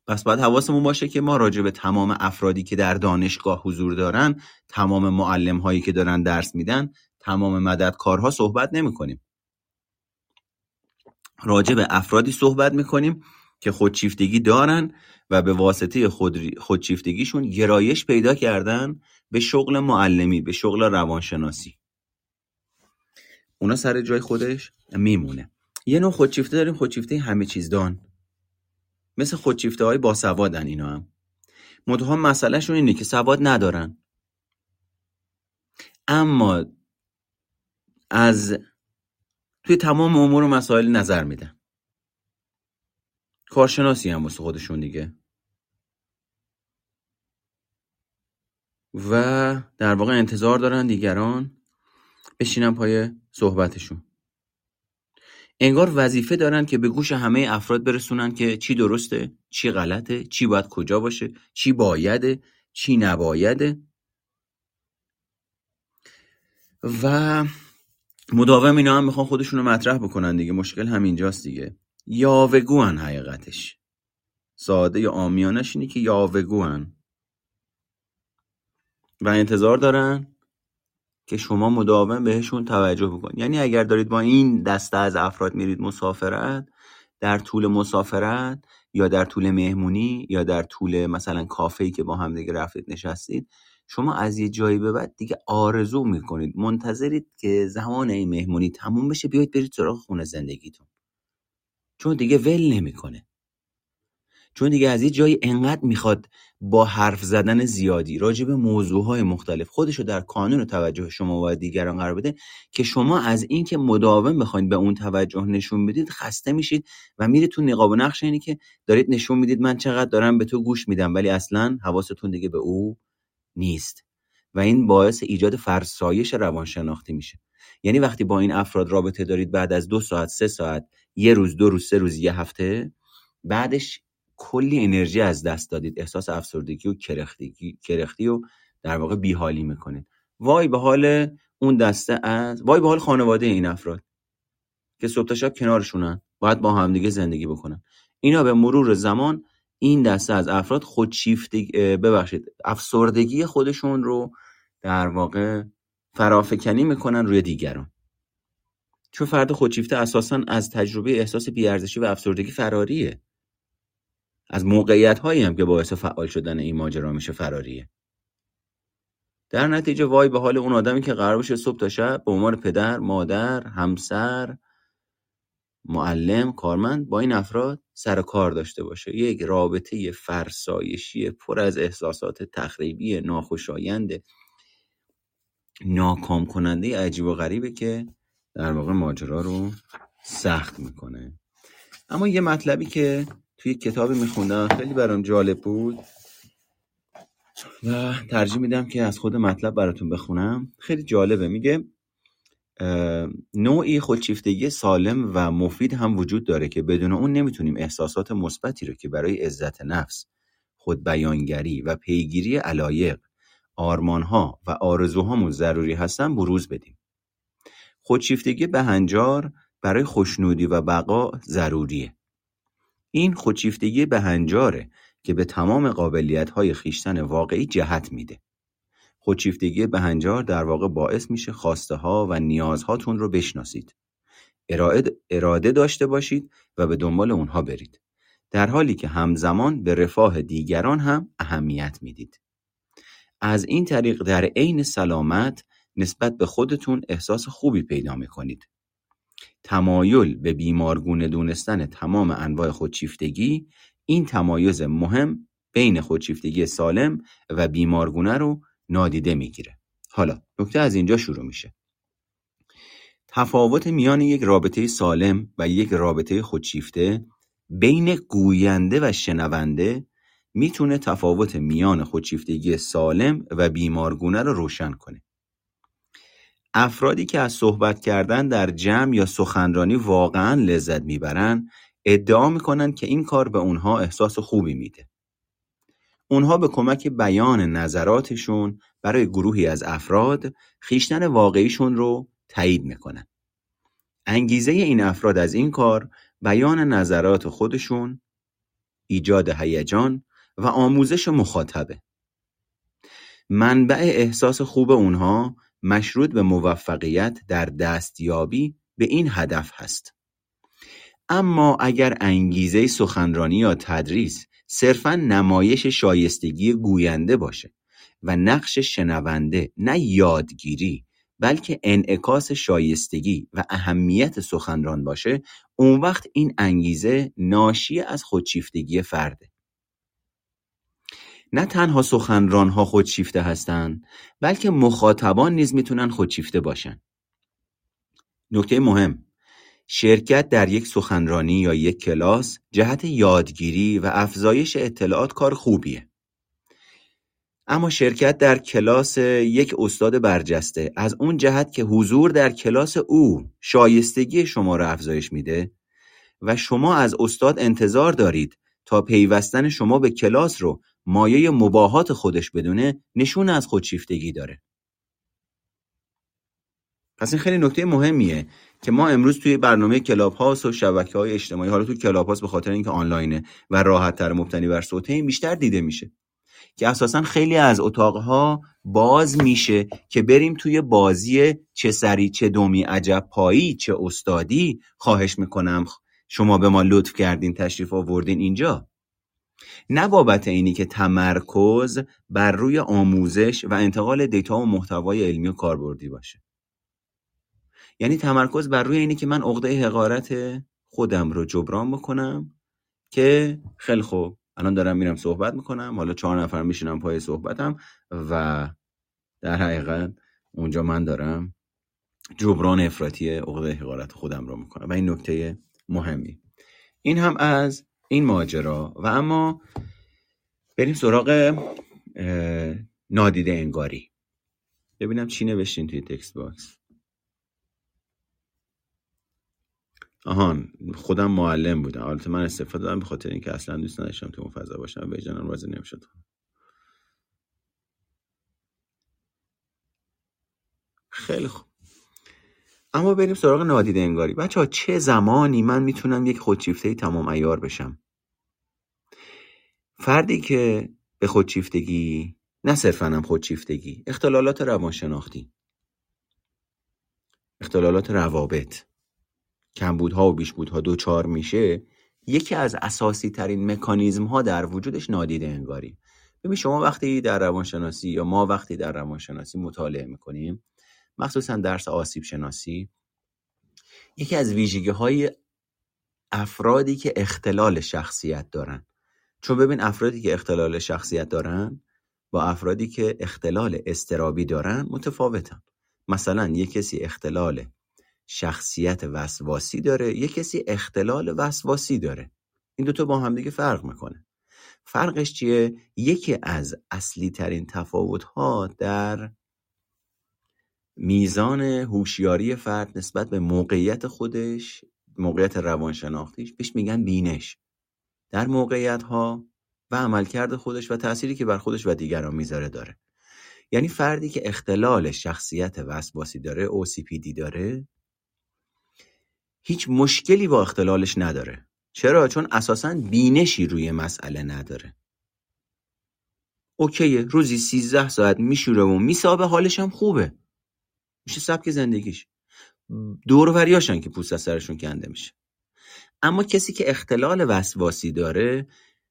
پس باید حواسمون باشه که ما راجع به تمام افرادی که در دانشگاه حضور دارن تمام معلم هایی که دارن درس میدن تمام مددکارها صحبت نمی کنیم راجع به افرادی صحبت می‌کنیم که خودشیفتگی دارن و به واسطه خود خودشیفتگیشون گرایش پیدا کردن به شغل معلمی به شغل روانشناسی. اونا سر جای خودش میمونه. یه نوع خودشیفته داریم خودشیفته همه چیز دان. مثل خودشیفته های باسوادن اینا هم. منتها مسئلهشون اینه که سواد ندارن. اما از توی تمام امور و مسائل نظر میدن. کارشناسی هم واسه خودشون دیگه. و در واقع انتظار دارن دیگران بشینن پای صحبتشون. انگار وظیفه دارن که به گوش همه افراد برسونن که چی درسته چی غلطه چی باید کجا باشه چی بایده چی نبایده. و مداوم اینا هم می‌خوان خودشون رو مطرح بکنن دیگه. مشکل همینجاست دیگه. یاوگوان حقیقتش. ساده یا آمیانش اینه که یاوگوان. و انتظار دارن که شما مداوم بهشون توجه بکنید. یعنی اگر دارید با این دسته از افراد میرید مسافرت در طول مسافرت یا در طول مهمونی یا در طول مثلا کافه که با هم دیگه رفتید نشستید شما از یه جایی به بعد دیگه آرزو می‌کنید منتظرید که زمان این مهمونی تموم بشه بیاید برید سراغ خونه زندگیتون. چون دیگه ول نمی‌کنه. چون دیگه از یه جایی انقدر می‌خواد با حرف زدن زیادی راجع به موضوعهای مختلف خودشو در کانون توجه شما و دیگران قرار بده که شما از اینکه مداوم بخواید به اون توجه نشون بدید خسته میشید و میرید تو نقاب و نقش اینی که دارید نشون می‌دید من چقدر دارم به تو گوش میدم ولی اصلا حواستون دیگه به او نیست. و این باعث ایجاد فرسایش روانشناختی میشه. یعنی وقتی با این افراد رابطه دارید بعد از دو ساعت سه ساعت یه روز دو روز سه روز یه هفته بعدش کلی انرژی از دست دادید. احساس افسردگی و کرختی, کرختی و در واقع بیحالی می‌کنید. وای به حال اون دسته از وای به حال خانواده این افراد که صبح تا شب کنارشونن باید با همدیگه زندگی بکنن. اینا به مرور زمان این دسته از افراد خودشیفتگی ببخشید افسردگی خودشون رو در واقع فرافکنی می‌کنن روی دیگران. چون فرد خودشیفته اساسا از تجربه احساس بیارزشی و افسردگی فراریه از موقعیت هایی هم که باعث فعال شدن این ماجرا میشه فراریه در نتیجه وای به حال اون آدمی که قرار باشه صبح تا شب به عنوان پدر، مادر، همسر، معلم، کارمند با این افراد سر کار داشته باشه. یک رابطه فرسایشی پر از احساسات تخریبی ناخوشایند ناکام کننده عجیب و غریبه که در واقع ماجرا رو سخت می‌کنه. اما یه مطلبی که توی کتابی میخوندم خیلی برام جالب بود و ترجیح میدم که از خود مطلب براتون بخونم. خیلی جالبه. میگه نوعی خودشیفتگی سالم و مفید هم وجود داره که بدون اون نمی‌تونیم احساسات مثبتی رو که برای عزت نفس خود بیانگری و پیگیری علایق آرمانها و آرزوهامون ضروری هستن بروز بدیم. خودشیفتگی بهنجار برای خوشنودی و بقا ضروریه. این خودشیفتگی بهنجاره که به تمام قابلیت های خیشتن واقعی جهت میده. خودشیفتگی بهنجار در واقع باعث میشه خواسته ها و نیازهاتون رو بشناسید. اراده داشته باشید و به دنبال اونها برید. در حالی که همزمان به رفاه دیگران هم اهمیت می‌دید. از این طریق در عین سلامت نسبت به خودتون احساس خوبی پیدا می‌کنید. تمایل به بیمارگونه دونستن تمام انواع خودشیفتگی این تمایز مهم بین خودشیفتگی سالم و بیمارگونه رو نادیده می‌گیره. حالا نکته از اینجا شروع میشه. تفاوت میان یک رابطه سالم و یک رابطه خودشیفته بین گوینده و شنونده می‌تونه تفاوت میان خودشیفتگی سالم و بیمارگونه رو روشن کنه. افرادی که از صحبت کردن در جمع یا سخنرانی واقعا لذت می‌برن ادعا می‌کنن که این کار به اونها احساس خوبی میده. اونها به کمک بیان نظراتشون برای گروهی از افراد خیشتن واقعیشون رو تایید می‌کنن. انگیزه این افراد از این کار بیان نظرات خودشون، ایجاد هیجان و آموزش مخاطبه. منبع احساس خوب اونها مشروط به موفقیت در دستیابی به این هدف هست. اما اگر انگیزه سخنرانی یا تدریس صرفا نمایش شایستگی گوینده باشه و نقش شنونده نه یادگیری بلکه انعکاس شایستگی و اهمیت سخنران باشه اون وقت این انگیزه ناشی از خودشیفتگی فرده نه تنها سخنرانها خودشیفته هستند بلکه مخاطبان نیز می‌تونن خودشیفته باشن. نکته مهم شرکت در یک سخنرانی یا یک کلاس جهت یادگیری و افزایش اطلاعات کار خوبیه. اما شرکت در کلاس یک استاد برجسته از اون جهت که حضور در کلاس او شایستگی شما را افزایش میده و شما از استاد انتظار دارید تا پیوستن شما به کلاس رو مایه مباهات خودش بدونه نشون از خودشیفتگی داره. پس این خیلی نکته مهمیه که ما امروز توی برنامه کلاب هاست و شبکه های اجتماعی حالا تو کلاب هاست به خاطر اینکه آنلاینه و راحت تر مبتنی بر صوته این بیشتر دیده میشه. که اساسا خیلی از اتاقها باز میشه که بریم توی بازی چه سری چه دومی عجب پایی چه استادی خواهش می‌کنم شما به ما لطف کردین تشریف آوردین اینجا. نه بابت اینی که تمرکز بر روی آموزش و انتقال دیتا و محتوای علمی و کاربردی باشه. یعنی تمرکز بر روی اینی که من عقده حقارت خودم رو جبران بکنم که خیلی خوب الان دارم میرم صحبت می‌کنم حالا چهار نفر میشینم پای صحبتم و در حقیقت اونجا من دارم جبران افراطی عقده حقارت خودم رو می‌کنم. و این نکته مهمی. این هم از این ماجرا و اما بریم سراغ نادیده انگاری. ببینم چی نوشتین توی text box. آهان خودم معلم بودم. البته من استعفا دادم به خاطر اینکه اصلا دوست نداشتم تو اون فضا باشم. به جنان راضی نمی‌شد. خیلی خوب. اما بریم سراغ نادیده انگاری. بچه ها چه زمانی من می‌تونم یک خودشیفته تمام ایار بشم؟ فردی که به خودشیفتگی نه صرفا هم خودشیفتگی اختلالات روانشناختی. اختلالات روابط. کمبودها و بیشبودها دوچار میشه یکی از اساسی ترین مکانیزم ها در وجودش نادیده انگاری. ببین شما وقتی در روانشناسی یا ما وقتی در روانشناسی مطالعه می‌کنیم مخصوصا درس آسیب شناسی یکی از ویژگی های افرادی که اختلال شخصیت دارن. چون ببین افرادی که اختلال شخصیت دارن با افرادی که اختلال استرابی دارن متفاوتن. مثلا یک کسی اختلال شخصیت وسواسی داره یه کسی اختلال وسواسی داره. این دوتا با هم دیگه فرق می‌کنه. فرقش چیه؟ یکی از اصلی ترین تفاوت ها در میزان هوشیاری فرد نسبت به موقعیت خودش موقعیت روانشناختیش بهش میگن بینش. در موقعیت ها و عملکرد خودش و تأثیری که بر خودش و دیگران می‌ذاره داره. یعنی فردی که اختلال شخصیت وسواسی داره OCPD داره هیچ مشکلی با اختلالش نداره. چرا؟ چون اساسا بینشی روی مسئله نداره. اوکیه روزی سیزده ساعت میشوره و میسابه حالش هم خوبه. میشه سبک زندگیش. دوروریاشن که پوست از سرشون کنده میشه. اما کسی که اختلال وسواسی داره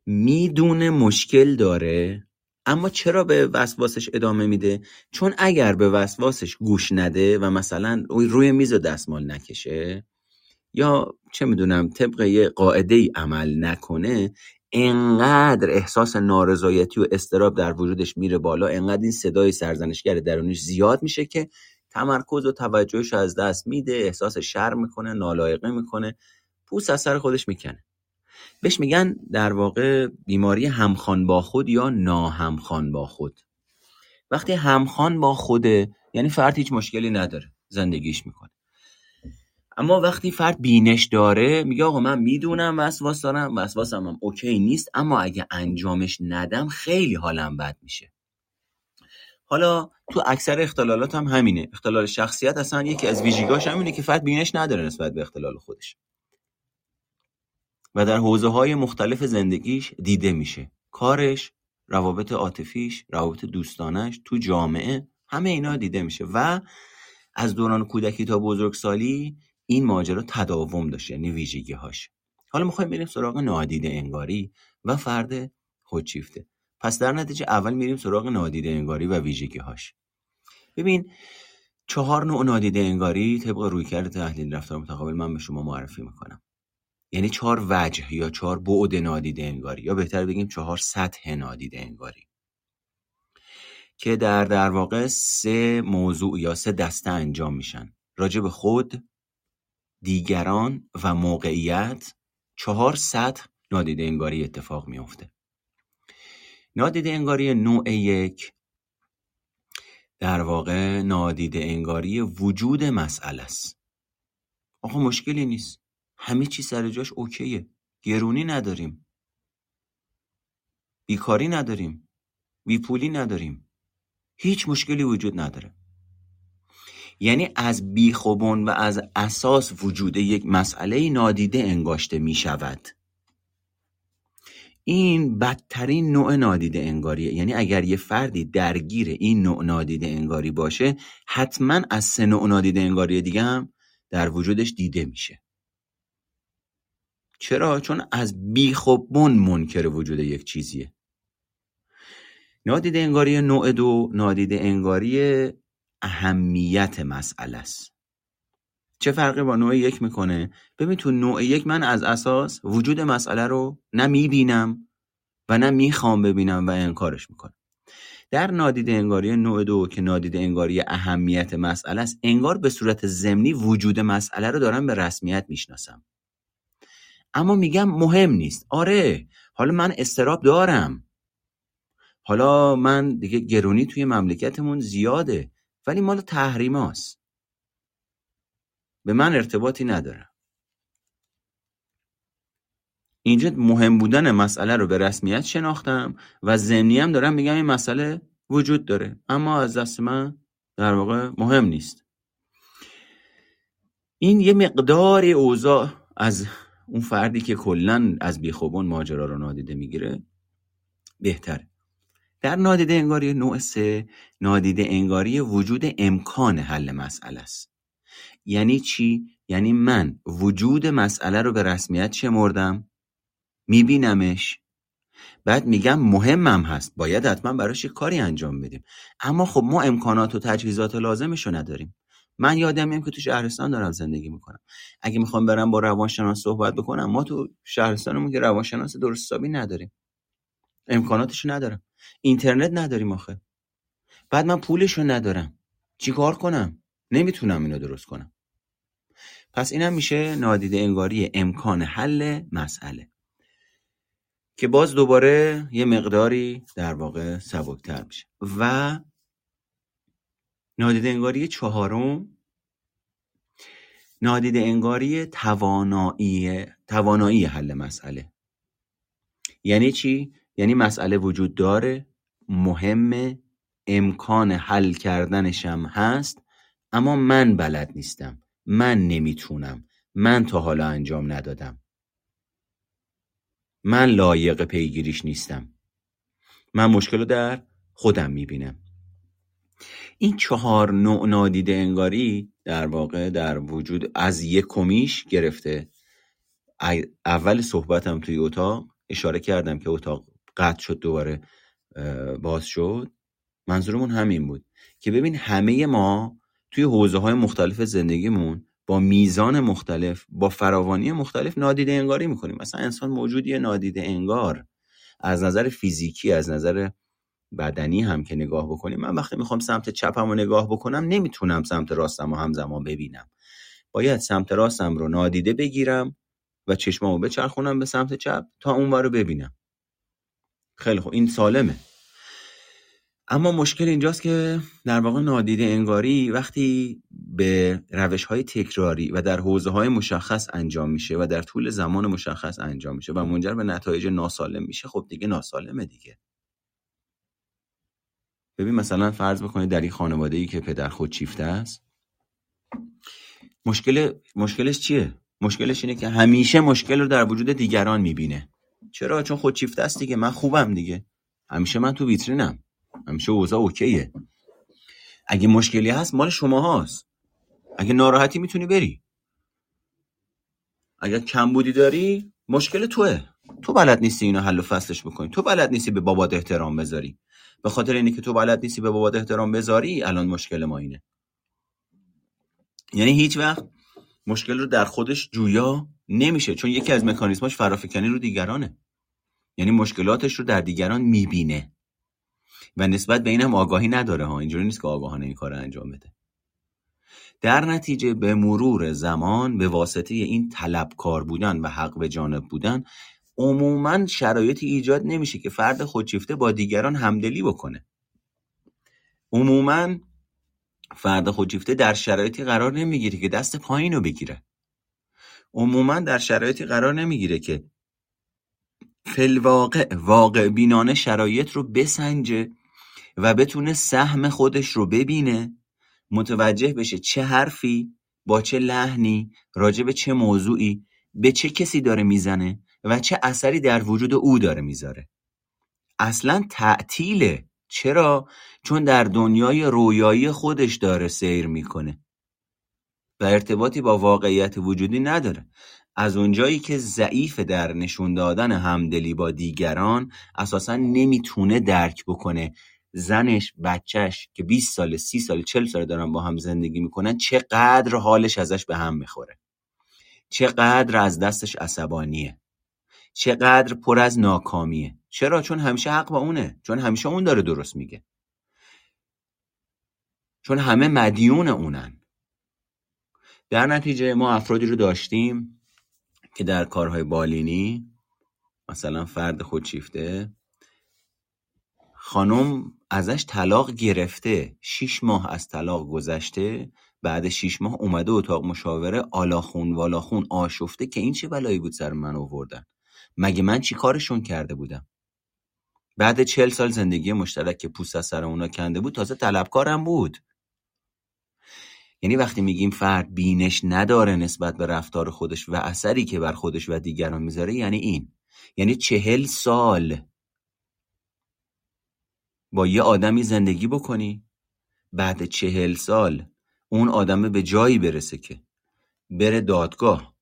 می‌دونه مشکل داره. اما چرا به وسواسش ادامه میده؟ چون اگر به وسواسش گوش نده و مثلا روی میز و دستمال نکشه یا چه می‌دونم طبق یه قاعده ای عمل نکنه انقدر احساس نارضایتی و استراب در وجودش میره بالا انقدر این صدای سرزنشگر درونیش زیاد میشه که تمرکز و توجهش از دست میده احساس شرم می‌کنه نالایقه می‌کنه پوست از سر خودش می‌کنه. بهش میگن در واقع بیماری همخوان با خود یا ناهمخوان با خود. وقتی همخوان با خوده یعنی فرد هیچ مشکلی نداره زندگیش می‌کنه. اما وقتی فرد بینش داره میگه آقا من می‌دونم وسواس دارم وسواسم هم اوکی نیست اما اگه انجامش ندم خیلی حالم بد میشه. حالا تو اکثر اختلالات هم همینه. اختلال شخصیت اصلا یکی از ویژگیاش همینه که فرد بینش نداره نسبت به اختلال خودش. و در حوزه های مختلف زندگیش دیده میشه. کارش روابط عاطفیش روابط دوستانش تو جامعه همه اینا دیده میشه. و از دوران کودکی تا بزرگسالی این ماجرا تداوم داشته یعنی ویژگی هاش حالا می‌خوایم بریم سراغ نادیده انگاری و فرد خودشیفته. پس در نتیجه اول میریم سراغ نادیده انگاری و ویژگی هاش ببین چهار نوع نادیده انگاری طبق رویکرد تحلیل رفتار متقابل من به شما معرفی می‌کنم. یعنی چهار وجه یا چهار بعد نادیده انگاری یا بهتر بگیم چهار سطح نادیده انگاری. که در در واقع سه موضوع یا سه دسته انجام میشن. راجع به خود دیگران و موقعیت چهار سطح نادیده انگاری اتفاق میافته. نادیده انگاری نوع یک. در واقع نادیده انگاری وجود مسئله است. آقا مشکلی نیست. همه چی سر جاش اوکیه. گرونی نداریم. بیکاری نداریم. بیپولی نداریم. هیچ مشکلی وجود نداره. یعنی از بیخوبون و از اساس وجود یک مسئله نادیده انگاشته می شود این بدترین نوع نادیده انگاریه. یعنی اگر یه فردی درگیر این نوع نادیده انگاری باشه حتما از سه نوع نادیده انگاری دیگه هم در وجودش دیده میشه. چرا؟ چون از بیخوبون منکر وجود یک چیزیه. نادیده انگاری نوع دو نادیده انگاری اهمیت مسئله است. چه فرقی با نوع یک می‌کنه؟ ببین تو نوع یک من از اساس وجود مسئله رو نه می‌بینم و نه می‌خوام ببینم و انکارش می‌کنم. در نادیده انگاری نوع دو که نادیده انگاری اهمیت مسئله است انگار به صورت ضمنی وجود مسئله رو دارم به رسمیت می‌شناسم. اما میگم مهم نیست. آره حالا من استراب دارم. حالا من دیگه گرونی توی مملکتمون زیاده ولی مال تحریماست به من ارتباطی نداره. اینجا مهم بودن مسئله رو به رسمیت شناختم و ضمنی هم دارم میگم این مسئله وجود داره اما از دست من در واقع مهم نیست. این یه مقداری اوضاع از اون فردی که کلا از بیخوبون ماجرا رو نادیده می‌گیره بهتره. در نادیده انگاری نوع سه نادیده انگاری وجود امکان حل مسئله است. یعنی چی؟ یعنی من وجود مسئله رو به رسمیت شمردم میبینمش. بعد میگم مهمم هست. باید حتما براش کاری انجام بدیم. اما خب ما امکانات و تجهیزات لازمش رو نداریم. من یادم میام که تو شهرستان دارم زندگی می‌کنم. اگه می‌خوام برم با روانشناس صحبت بکنم ما تو شهرستانمون که روانشناس درست حسابی نداریم امکاناتشو ندارم. اینترنت نداریم آخه. بعد من پولشو ندارم. چیکار کنم؟ نمی‌تونم اینو درست کنم. پس اینم میشه نادیده انگاری امکان حل مسئله که باز دوباره یه مقداری در واقع سبکتر میشه. و نادیده انگاری چهارم نادیده انگاری توانایی توانایی حل مسئله. یعنی چی؟ یعنی مسئله وجود داره مهم امکان حل کردنشم هست اما من بلد نیستم. من نمی‌تونم. من تا حالا انجام ندادم. من لایق پیگیریش نیستم. من مشکل رو در خودم می‌بینم. این چهار نوع نادیده انگاری در واقع در وجود از یک کمیش گرفته اول صحبتم توی اتاق اشاره کردم که اتاق قطع شد دوباره باز شد. منظورمون همین بود که ببین همه ما توی حوزه های مختلف زندگیمون با میزان مختلف با فراوانی مختلف نادیده انگاری می‌کنیم. مثلا انسان موجودی نادیده انگار. از نظر فیزیکی از نظر بدنی هم که نگاه بکنیم من وقتی می‌خوام سمت چپم رو نگاه بکنم نمی‌تونم سمت راستم رو همزمان ببینم. باید سمت راستم رو نادیده بگیرم و چشمامو بچرخونم به سمت چپ تا اون رو ببینم. خیلی خوب. این سالمه. اما مشکل اینجاست که در واقع نادیده انگاری وقتی به روش های تکراری و در حوزه های مشخص انجام میشه و در طول زمان مشخص انجام میشه و منجر به نتایج ناسالم میشه خب دیگه ناسالمه دیگه. ببین مثلا فرض بکنید در این خانواده ای که پدر خود چیفته است مشکل مشکلش چیه؟ مشکلش اینه که همیشه مشکل رو در وجود دیگران می‌بینه. چرا؟ چون خود چیفته است دیگه. من خوبم دیگه. همیشه من تو ویترینم. همیشه اوضاع اوکیه. اگه مشکلی هست مال شما هست اگه ناراحتی می‌تونی بری. اگر کمبودی داری مشکل توه. تو بلد نیستی اینو حل و فصلش بکنی. تو بلد نیستی به بابات احترام بذاری. به خاطر اینه که تو بلد نیستی به بابات احترام بذاری الان مشکل ما اینه. یعنی هیچ وقت مشکل رو در خودش جویا نمیشه چون یکی از مکانیزماش فرافکنی رو دیگرانه. یعنی مشکلاتش رو در دیگران می‌بینه. و نسبت به اینم آگاهی نداره ها. اینجوری نیست که آگاهانه این کار انجام بده. در نتیجه به مرور زمان به واسطه این طلبکار بودن و حق به جانب بودن عموما شرایطی ایجاد نمیشه که فرد خودشیفته با دیگران همدلی بکنه. عموما فرد خودشیفته در شرایطی قرار نمی‌گیره که دست پایین رو بگیره. عموما در شرایطی قرار نمی‌گیره که فلواقع واقع بینانه شرایط رو بسنجه و بتونه سهم خودش رو ببینه متوجه بشه چه حرفی با چه لحنی راجع به چه موضوعی به چه کسی داره می‌زنه و چه اثری در وجود او داره می‌ذاره. اصلا تعطیله. چرا؟ چون در دنیای رویایی خودش داره سیر می‌کنه. و ارتباطی با واقعیت وجودی نداره. از اونجایی که ضعیف در نشون دادن همدلی با دیگران اساسا نمی‌تونه درک بکنه زنش بچهش که 20 سال 30 سال 40 سال دارن با هم زندگی می‌کنن چقدر حالش ازش به هم می‌خوره. چقدر از دستش عصبانیه. چقدر پر از ناکامیه. چرا؟ چون همیشه حق با اونه. چون همیشه اون داره درست میگه. چون همه مدیون اونن. در نتیجه ما افرادی رو داشتیم که در کارهای بالینی مثلا فرد خودشیفته خانم ازش طلاق گرفته. شیش ماه از طلاق گذشته. بعد شیش ماه اومده اتاق مشاوره آلاخون والاخون آشفته که این چه بلایی بود سر من آوردن؟ مگه من چی کارشون کرده بودم؟ بعد چل سال زندگی مشترک که پوست از سر اونا کنده بود تازه طلبکارم بود. یعنی وقتی میگیم فرد بینش نداره نسبت به رفتار خودش و اثری که بر خودش و دیگران می‌ذاره یعنی این. یعنی چهل سال با یه آدمی زندگی بکنی. بعد چهل سال اون آدمه به جایی برسه که بره دادگاه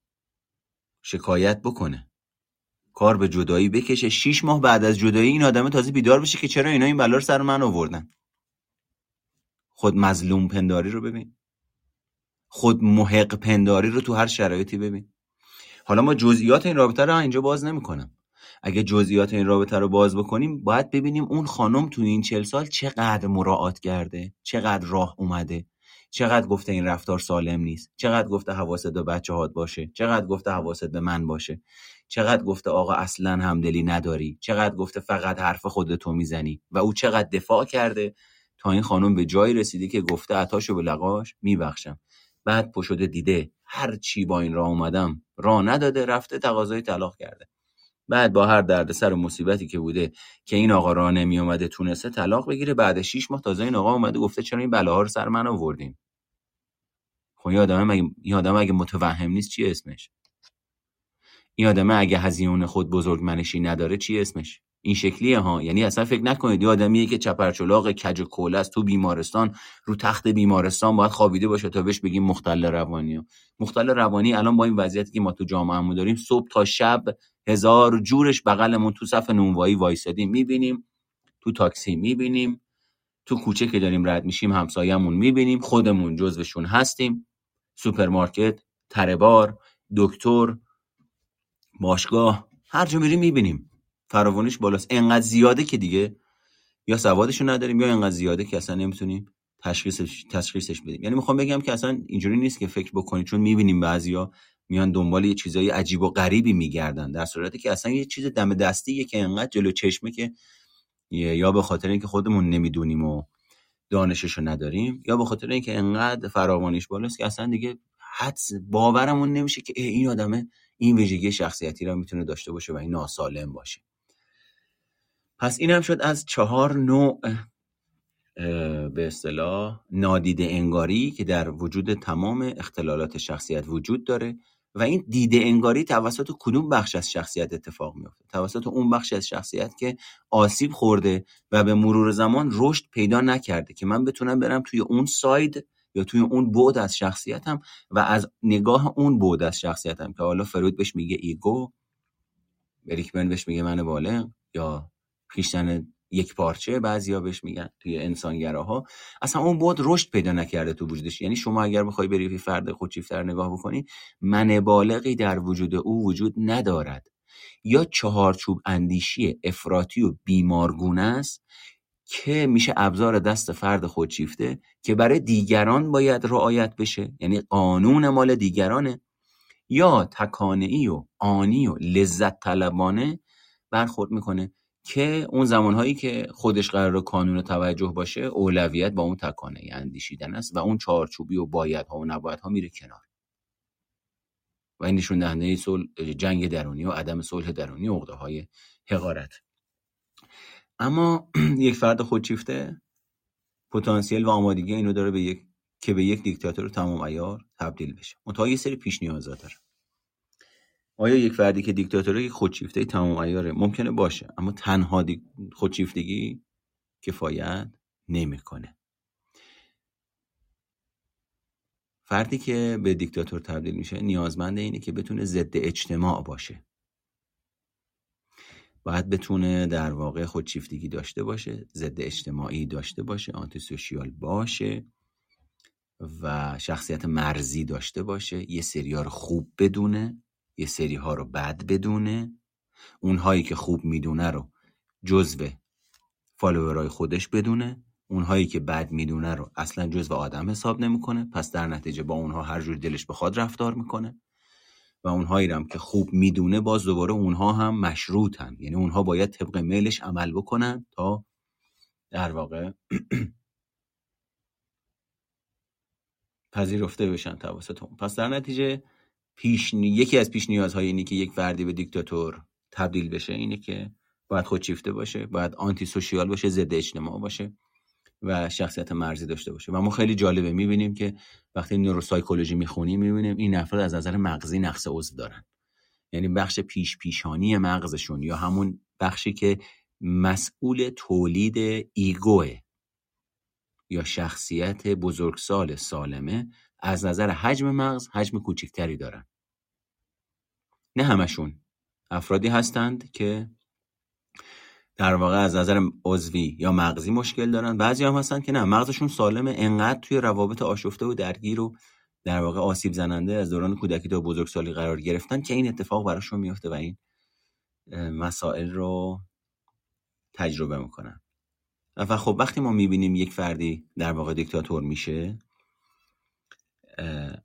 شکایت بکنه. کار به جدایی بکشه. شیش ماه بعد از جدایی این آدمه تازه بیدار بشه که چرا اینا این بلا رو سر من آوردن. خود مظلوم پنداری رو ببین. خود محق پنداری رو تو هر شرایطی ببین. حالا ما جزئیات این رابطه رو اینجا باز نمی‌کنم. اگه جزئیات این رابطه رو باز بکنیم باید ببینیم اون خانم تو این چل سال چقدر مراعات کرده چقدر راه اومده. چقدر گفته این رفتار سالم نیست. چقدر گفته حواست به بچه هات باشه. چقدر گفته حواست به من باشه. چقدر گفته آقا اصلا همدلی نداری. چقدر گفته فقط حرف خودتو می‌زنی. و او چقدر دفاع کرده تا این خانم به جایی رسیده که گفته عطاشو به لقاش میبخشم. بعد پشده دیده. هر چی با این راه اومدم راه نداده رفته تقاضای طلاق کرده. بعد با هر دردسر و مصیبتی که بوده که این آقا راه نمی اومده تونسته طلاق بگیره بعد 6 ماه تازه این آقا اومده گفته چرا این بلاها رو سر من آوردین؟ خب این آدم اگه این آدم اگه متوهم نیست چی اسمش؟ این آدم اگه هزیون خود بزرگ منشی نداره چی اسمش؟ این شکلیه ها. یعنی اصلا فکر نکنید یه آدمیه که چپرچلاق کج و کوله است تو بیمارستان رو تخت بیمارستان باید خوابیده باشه تا بهش بگیم مختل روانی. مختل روانی الان با این وضعیتی که ما تو جامعهمون داریم صبح تا شب هزار جورش بغلمون تو صف نونوایی وایسادیم می‌بینیم. تو تاکسی می‌بینیم. تو کوچه که داریم رد میشیم همسایه‌مون می‌بینیم. خودمون جزوشون هستیم. سوپرمارکت تره‌بار دکتر باشگاه هر جا میریم می‌بینیم. فراوانیش بالاست. انقدر زیاده که دیگه. یا سوادشو نداریم یا انقدر زیاده که اصلا نمی‌تونیم تشخیصش تشخیصش بدیم. یعنی می‌خوام بگم که اصلا اینجوری نیست که فکر بکنید چون می‌بینیم بعضیا. میان دنبال یه چیزای عجیب و غریبی میگردن در صورتی که اصلا یه چیز دم دستیه که انقدر جلو چشمه که یا به خاطر اینکه خودمون نمی‌دونیم و دانششو نداریم یا به خاطر اینکه انقدر فراوانیش بالاست که اصلا دیگه حدس باورمون نمیشه که این آدمه این ویژگی شخصیتی را می‌تونه داشته باشه و این ناسالم باشه. پس این هم شد از چهار نوع به اصطلاح نادیده انگاری که در وجود تمام اختلالات شخصیت وجود داره. و این دیده انگاری توسط کدوم بخش از شخصیت اتفاق میفته توسط اون بخش از شخصیت که آسیب خورده و به مرور زمان رشد پیدا نکرده که من بتونم برم توی اون side یا توی اون بعد از شخصیتم و از نگاه اون بعد از شخصیتم که حالا فروید بهش میگه ego اریک برن بهش میگه من بالغ یا خویشتن یک پارچه بعضیا بهش میگن توی انسانگراها. اصلا اون بود رشد پیدا نکرده تو وجودش. یعنی شما اگر بخوای بری فرد خودشیفته رو نگاه بکنی من بالغی در وجود او وجود ندارد. یا چهارچوب اندیشی افراطی و بیمارگونه است که میشه ابزار دست فرد خودشیفته که برای دیگران باید رعایت بشه. یعنی قانون مال دیگرانه. یا تکانعی و آنی و لذت طلبانه برخورد می‌کنه. که اون زمانهایی که خودش قرار کانون توجه باشه اولویت با اون تکانه اندیشیدن است و اون چارچوبی و باید ها و نباید ها میره کنار. و این نشون دهنده جنگ درونی و عدم صلح درونی عقده های حقارت. اما یک فرد خودشیفته پتانسیل و آمادگی اینو داره به یک که به یک دیکتاتور تمام ایار تبدیل بشه. منتها سری پیش نیازا داره. آیا یک فردی که دیکتاتوری خودشیفته تمام ایاره ممکنه باشه اما تنها خودشیفتگی کفایت نمی‌کنه. فردی که به دیکتاتور تبدیل میشه نیازمند اینه که بتونه ضد اجتماع باشه. باید بتونه در واقع خودشیفتگی داشته باشه ضد اجتماعی داشته باشه آنتی سوشیال باشه و شخصیت مرزی داشته باشه یه سریار خوب بدونه یه سری ها رو بد بدونه. اونهایی که خوب می‌دونه رو جزو فالوورای خودش بدونه. اونهایی که بد می‌دونه رو اصلا جزو آدم حساب نمی‌کنه. پس در نتیجه با اونها هر جور دلش بخواد رفتار می‌کنه. و اونهایی هم که خوب می‌دونه باز دوباره اونها هم مشروطن. یعنی اونها باید طبق میلش عمل بکنن تا در واقع پذیرفته بشن توسط اون. پس در نتیجه پیش یکی از پیش نیازهای اینی که یک فردی به دیکتاتور تبدیل بشه اینه که باید خودشیفته باشه باید آنتی سوشیال باشه ضد اجتماع باشه و شخصیت مرزی داشته باشه. و ما خیلی جالبه می‌بینیم که وقتی نوروسایکولوژی می‌خونیم می‌بینیم این افراد از نظر مغزی نقص عضو دارن. یعنی بخش پیش پیشانی مغزشون یا همون بخشی که مسئول تولید ایگوه یا شخصیت بزرگسال سالمه از نظر حجم مغز حجم کوچکتری دارن. نه همشون. افرادی هستند که در واقع از نظر عضوی یا مغزی مشکل دارن. بعضی هم هستند که نه مغزشون سالمه انقدر توی روابط آشفته و درگیر و در واقع آسیب زننده از دوران کودکی تا بزرگسالی قرار گرفتن که این اتفاق براشون میفته و این مسائل رو تجربه می‌کنن. و خب وقتی ما می‌بینیم یک فردی در واقع دیکتاتور میشه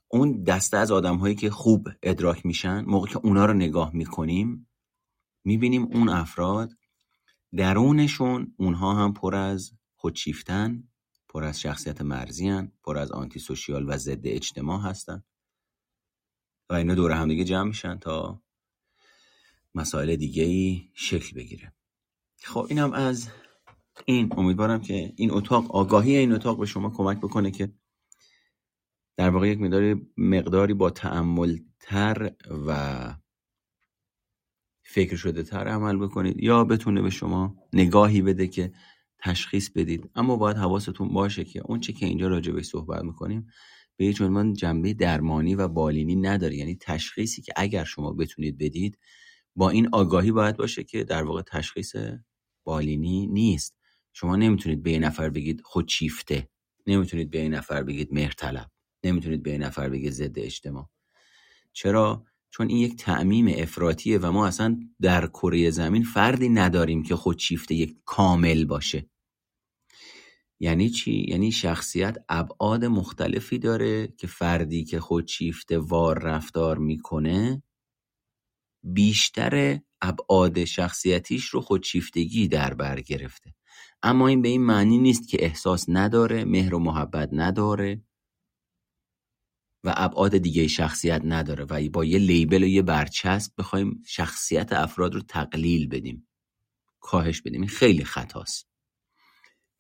اون دسته از آدم هایی که خوب ادراک میشن موقع که اونا رو نگاه می‌کنیم می‌بینیم اون افراد درونشون اونها هم پر از خودشیفتن پر از شخصیت مرزی پر از آنتی سوشیال و ضد اجتماع هستن و اینا دور هم دیگه جمع میشن تا مسائل دیگه ای شکل بگیره. خب اینم از این. امیدوارم که این اتاق آگاهی این اتاق به شما کمک بکنه که در واقع یک مقداری مقداری با تر و فکر شده تر عمل بکنید یا بتونه به شما نگاهی بده که تشخیص بدید. اما باید حواستون باشه که اون چی که اینجا راجع به صحبت می‌کنیم به هیچ عنوان جنبه درمانی و بالینی نداره. یعنی تشخیصی که اگر شما بتونید بدید با این آگاهی باید باشه که در واقع تشخیص بالینی نیست. شما نمی‌تونید به نفر بگید خودشیفته نمی‌تونید به نفر بگید مهرطلب. نمی‌تونید به نفر بگید ضد اجتماع. چرا؟ چون این یک تعمیم افراتیه و ما اصلا در کره زمین فردی نداریم که خودشیفته یک کامل باشه. یعنی چی؟ یعنی شخصیت ابعاد مختلفی داره که فردی که خودشیفته وار رفتار می‌کنه بیشتر ابعاد شخصیتیش رو خودشیفتگی در بر گرفته. اما این به این معنی نیست که احساس نداره مهر و محبت نداره. و ابعاد دیگه شخصیت نداره و با یه لیبل و یه برچسب بخوایم شخصیت افراد رو تقلیل بدیم. کاهش بدیم. این خیلی خطاست.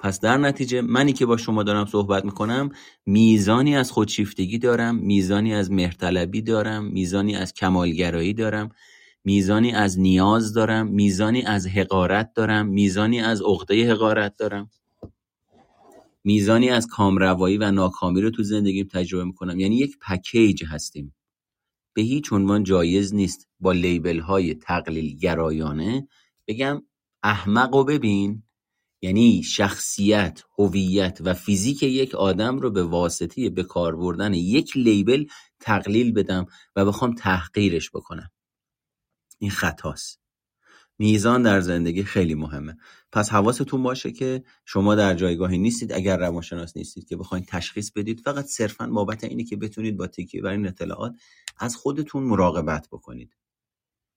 پس در نتیجه منی که با شما دارم صحبت می‌کنم میزانی از خودشیفتگی دارم میزانی از مهرطلبی دارم میزانی از کمالگرایی دارم میزانی از نیاز دارم میزانی از حقارت دارم میزانی از عقده حقارت دارم. میزانی از کامروایی و ناکامی رو تو زندگیم تجربه می‌کنم. یعنی یک پکیج هستیم. به هیچ عنوان جایز نیست با لیبل های تقلیل گرایانه بگم احمق و ببین. یعنی شخصیت، هویت و فیزیک یک آدم رو به واسطه به کار بردن یک لیبل تقلیل بدم و بخوام تحقیرش بکنم. این خطاست. میزان در زندگی خیلی مهمه. پس حواستون باشه که شما در جایگاهی نیستید اگر روانشناس نیستید که بخواید تشخیص بدید فقط صرفا بابت اینی که بتونید با تکیه بر این اطلاعات از خودتون مراقبت بکنید.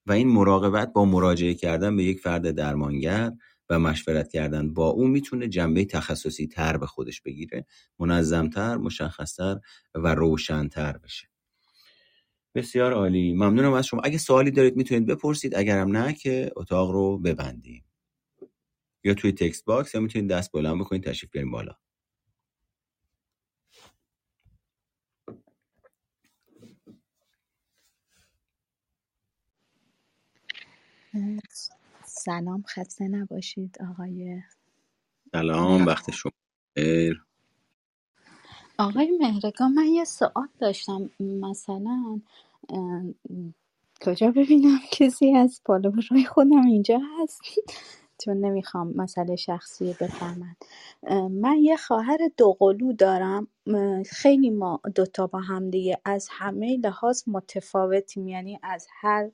و این مراقبت با مراجعه کردن به یک فرد درمانگر و مشورت کردن با او می‌تونه جنبه تخصصی تر به خودش بگیره منظمتر مشخصتر و روشنتر بشه. بسیار عالی. ممنونم از شما. اگه سوالی دارید می‌تونید بپرسید. اگرم نه که اتاق رو ببندیم. یا توی text box یا می‌تونید دست بلند بکنید تشریف بیاریم بالا. سلام خسته نباشید آقای سلام وقت شما خیر آقای مهرگان من یه سوال داشتم. مثلا اه، کجا ببینم کسی از فالوورای خودم اینجا هست. چون نمی‌خوام مسئله شخصی بفهمن. من یه خواهر دوقلو دارم. خیلی ما دوتا با هم دیگه از همه لحاظ متفاوتیم. یعنی از هر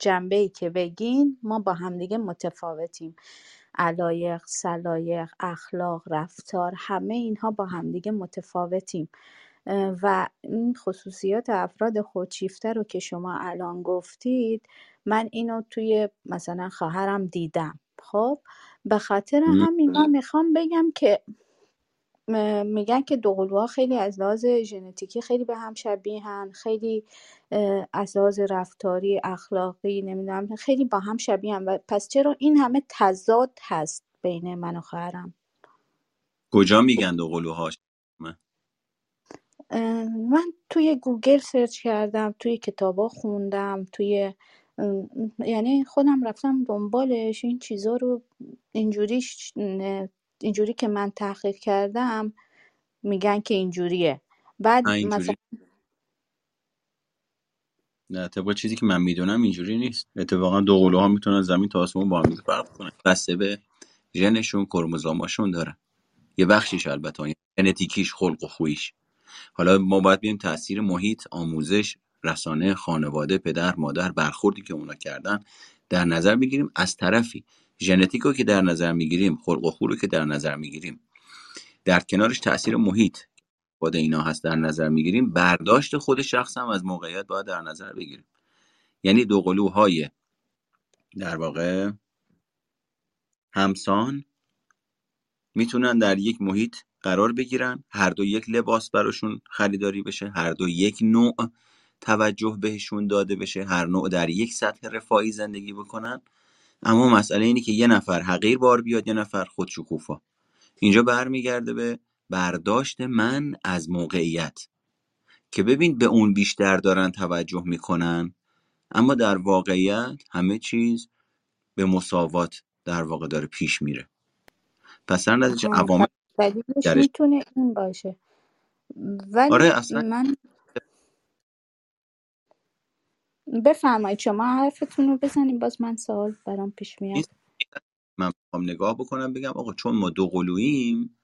جنبه ای که بگین ما با همدیگه متفاوتیم. علایق سلایق اخلاق رفتار همه اینها با همدیگه متفاوتیم. و این خصوصیات افراد خودشیفته رو که شما الان گفتید من اینو توی مثلا خواهرم دیدم. خب به خاطر همین من می‌خوام بگم که میگن که دوقلوها خیلی از لحاظ ژنتیکی خیلی به هم شبیهن خیلی از لحاظ رفتاری اخلاقی نمی‌دونم خیلی با هم شبیهن و پس چرا این همه تضاد هست بین من و خواهرم؟ کجا میگن دو قلوهاش اه، من توی گوگل سرچ کردم توی کتابا خوندم توی یعنی خودم رفتم دنبالش این چیزا رو اینجوری اینجوری که من تحقیق کردم میگن که اینجوریه. بعد مثلا اینجوری نه طبق چیزی که من می‌دونم اینجوری نیست. اتفاقا دو قلوها می‌تونن زمین تا آسمون با هم فرق کنن. بسته به ژنشون کروموزوماشون داره. یه بخشیش البته یعنی ژنتیکیش خلق و خویش. حالا ما باید بیم تاثیر محیط آموزش رسانه خانواده پدر مادر برخوردی که اونا کردن در نظر بگیریم از طرفی. ژنتیک رو که در نظر می‌گیریم خلق و خو رو که در نظر می‌گیریم در کنارش تاثیر محیط خود اینا هست در نظر می‌گیریم. برداشت خود شخص هم از موقعیت باید در نظر بگیریم. یعنی دو قلوهای در واقع همسان می‌تونن در یک محیط قرار بگیرن. هر دو یک لباس براشون خریداری بشه هر دو یک نوع توجه بهشون داده بشه هر نوع در یک سطح رفاهی زندگی بکنن. اما مسئله اینه که یه نفر حقیر بار بیاد یه نفر خودشکوفا اینجا برمیگرده به برداشت من از موقعیت. که ببین به اون بیشتر دارن توجه می‌کنن اما در واقعیت همه چیز به مساوات در واقع داره پیش میره. پس در نتیجه عوامل می‌تونه این باشه. آره ولی اصلا من بفرمایید شما حرفتون رو بزنیم باز من سوال برام پیش این میاد. من می‌خوام نگاه بکنم بگم آقا چون ما دو قلوییم.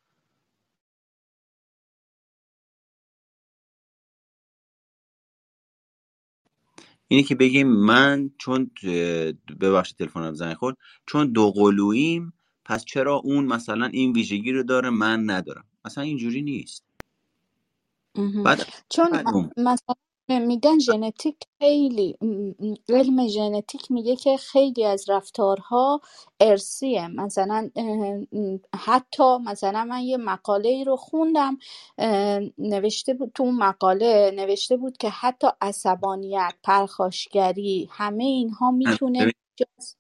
اینه که بگیم من چون اه، ببخشید تلفنم زنگ خورد چون دو قلوییم پس چرا اون مثلا این ویژگی رو داره من ندارم؟ اصلا اینجوری نیست. مهم. بعد چون معلوم مثلا میگن ژنتیک خیلی م- م- علم ژنتیک میگه که خیلی از رفتارها ارثیه. مثلا اه، م، حتی مثلا من یه مقاله ای رو خوندم اه، نوشته بود تو اون مقاله نوشته بود که حتی عصبانیت پرخاشگری همه اینها نه، می‌تونه ببین جز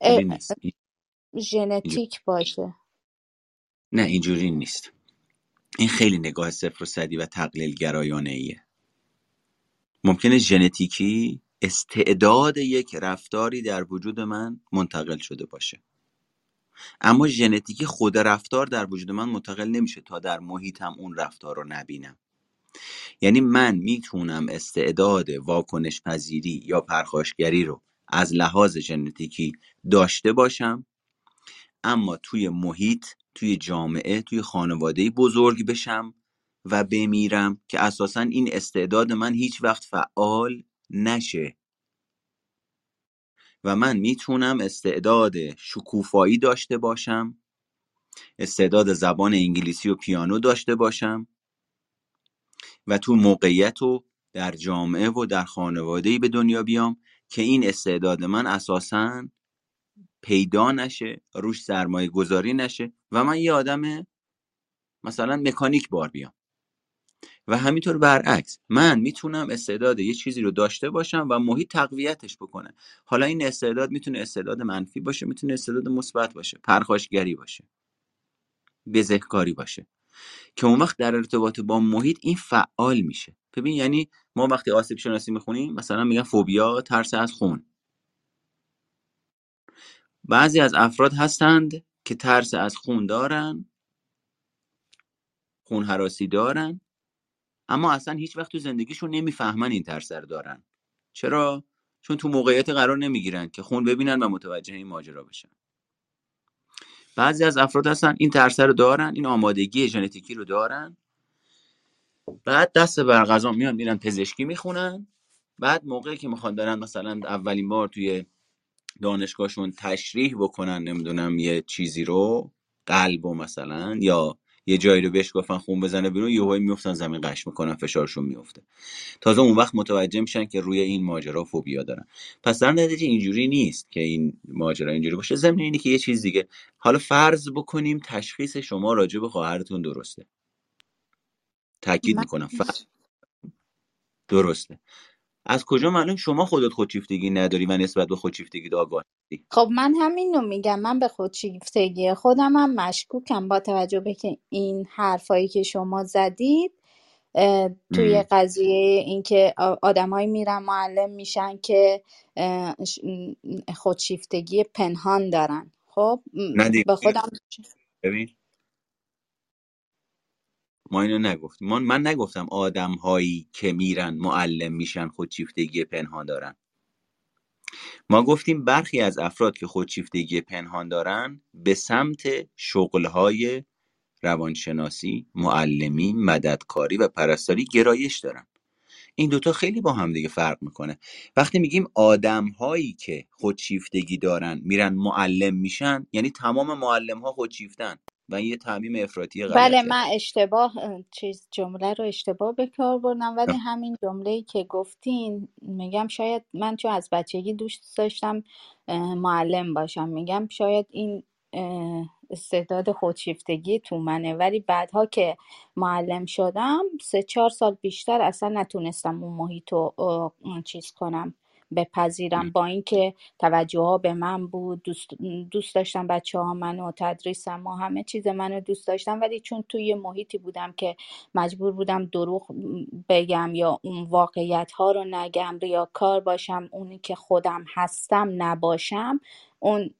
اه، اینجوری نیست. این- اینجوری ژنتیک باشه. نه اینجوری نیست. این خیلی نگاه صفر و صدی و تقلیل گرایانه ایه ممکنه ژنتیکی استعداد یک رفتاری در وجود من منتقل شده باشه. اما ژنتیکی خود رفتار در وجود من منتقل نمیشه تا در محیطم اون رفتار رو نبینم. یعنی من می‌تونم استعداد واکنش پذیری یا پرخاشگری رو از لحاظ ژنتیکی داشته باشم اما توی محیط توی جامعه توی خانواده بزرگ بشم و بمیرم که اساسا این استعداد من هیچ وقت فعال نشه. و من می‌تونم استعداد شکوفایی داشته باشم استعداد زبان انگلیسی و پیانو داشته باشم و تو موقعیت و در جامعه و در خانواده‌ای به دنیا بیام که این استعداد من اساسا پیدا نشه روش سرمایه گذاری نشه و من یه آدم مثلا مکانیک بار بیام. و همینطور برعکس من می‌تونم استعداد یه چیزی رو داشته باشم و محیط تقویتش بکنه. حالا این استعداد می‌تونه استعداد منفی باشه می‌تونه استعداد مثبت باشه پرخاشگری باشه بزهکاری باشه. که اون وقت در ارتباط با محیط این فعال میشه. ببین یعنی ما وقتی آسیب شناسی می‌خونیم مثلا میگن فوبیا ترس از خون. بعضی از افراد هستند که ترس از خون دارن خون هراسی دارن اما اصلا هیچ وقت تو زندگیشون نمی‌فهمن این ترس رو دارن. چرا؟ چون تو موقعیت قرار نمی‌گیرن که خون ببینن و متوجه این ماجرا بشن. بعضی از افراد هستن این ترس رو دارن این آمادگی ژنتیکی رو دارن. بعد دست بر غذا میان میرن پزشکی می‌خونن. بعد موقعی که می‌خوان برن مثلا اولین بار توی دانشگاهشون تشریح بکنن نمی‌دونم یه چیزی رو قلب و مثلا یا یه جایی رو بهش گفتن خون بزنه بیرون یهو میفتن زمین قش می‌کنن فشارشون میفته تازه اون وقت متوجه میشن که روی این ماجرا فوبیا دارن. پس در نتیجه اینجوری نیست که این ماجرا اینجوری باشه. ضمن اینه که یه چیز دیگه. حالا فرض بکنیم تشخیص شما راجع به خواهرتون درسته. تاکید می‌کنم. فرض درسته. از کجا معلوم شما خودت خودشیفتگی نداری و نسبت به خودشیفتگی آگاه هستی؟ خب من همین رو میگم من به خودشیفتگی خودم هم مشکوکم. با توجه به که این حرفایی که شما زدید توی. قضیه اینکه آدمایی میرن معلم میشن که خودشیفتگی پنهان دارن. خب به خودم ببین ما اینو نگفتیم. من, من نگفتم آدم هایی که میرن معلم میشن خودشیفتگی پنهان دارن. ما گفتیم برخی از افراد که خودشیفتگی پنهان دارن به سمت شغلهای روانشناسی، معلمی، مددکاری و پرستاری گرایش دارن. این دوتا خیلی با هم دیگه فرق می‌کنه. وقتی میگیم آدم هایی که خودشیفتگی دارن میرن معلم میشن یعنی تمام معلم ها خودشیفتن. و یه تعمیم افراطی بله غلطه. من اشتباه اه، چیز جمله رو اشتباه به کار بردم. ولی همین جمله‌ای که گفتین میگم شاید من چون از بچگی دوست داشتم معلم باشم میگم شاید این استعداد خودشیفتگی تو منه. ولی بعدها که معلم شدم سه چهار سال بیشتر اصلا نتونستم اون محیط رو چیز کنم. بپذیرم. با اینکه توجه ها به من بود دوست, دوست داشتم بچه ها منو تدریسم و همه چیز منو دوست داشتم. ولی چون توی محیطی بودم که مجبور بودم دروغ بگم یا اون واقعیت ها رو نگم یا کار باشم اونی که خودم هستم نباشم اون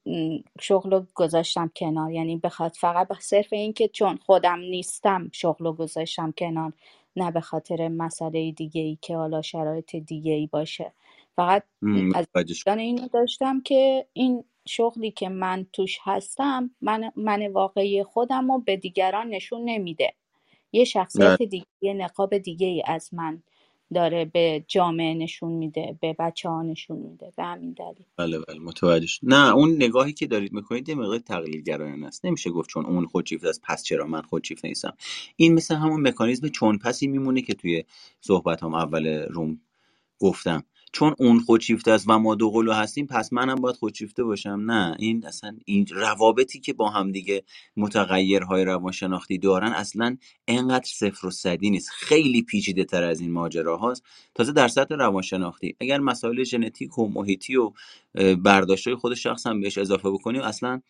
شغل رو گذاشتم کنار. یعنی بخواد فقط به صرف اینکه چون خودم نیستم شغل رو گذاشتم کنار نه به خاطر مسئله دیگه ای که حالا شرایط دیگه ای باشه. فقط از اینو داشتم که این شغلی که من توش هستم من, من واقعی خودم رو به دیگران نشون نمیده. یه شخصیت دیگه یه نقاب دیگه ای از من داره به جامعه نشون میده به بچه ها نشون میده به همین دلیل. بله بله متوجه نه اون نگاهی که دارید می‌کنید یه مقدار تقلیل گرایانه است. نمیشه گفت چون اون خودشیفت است پس چرا من خودشیفت نیستم. این مثل همون مکانیزم چون پسی میمونه که توی صحبت هم اول روم گفتم. چون اون خودشیفته است و ما دو قلو هستیم پس منم باید خودشیفته باشم. نه این اصلا این روابطی که با هم دیگه متغیرهای روانشناختی دارن اصلا انقدر صفر و صدی نیست. خیلی پیچیده تر از این ماجرا هاست. تازه در سطح روانشناختی اگر مسائل ژنتیک و محیطی و برداشت خود شخص هم بهش اضافه بکنیم اصلا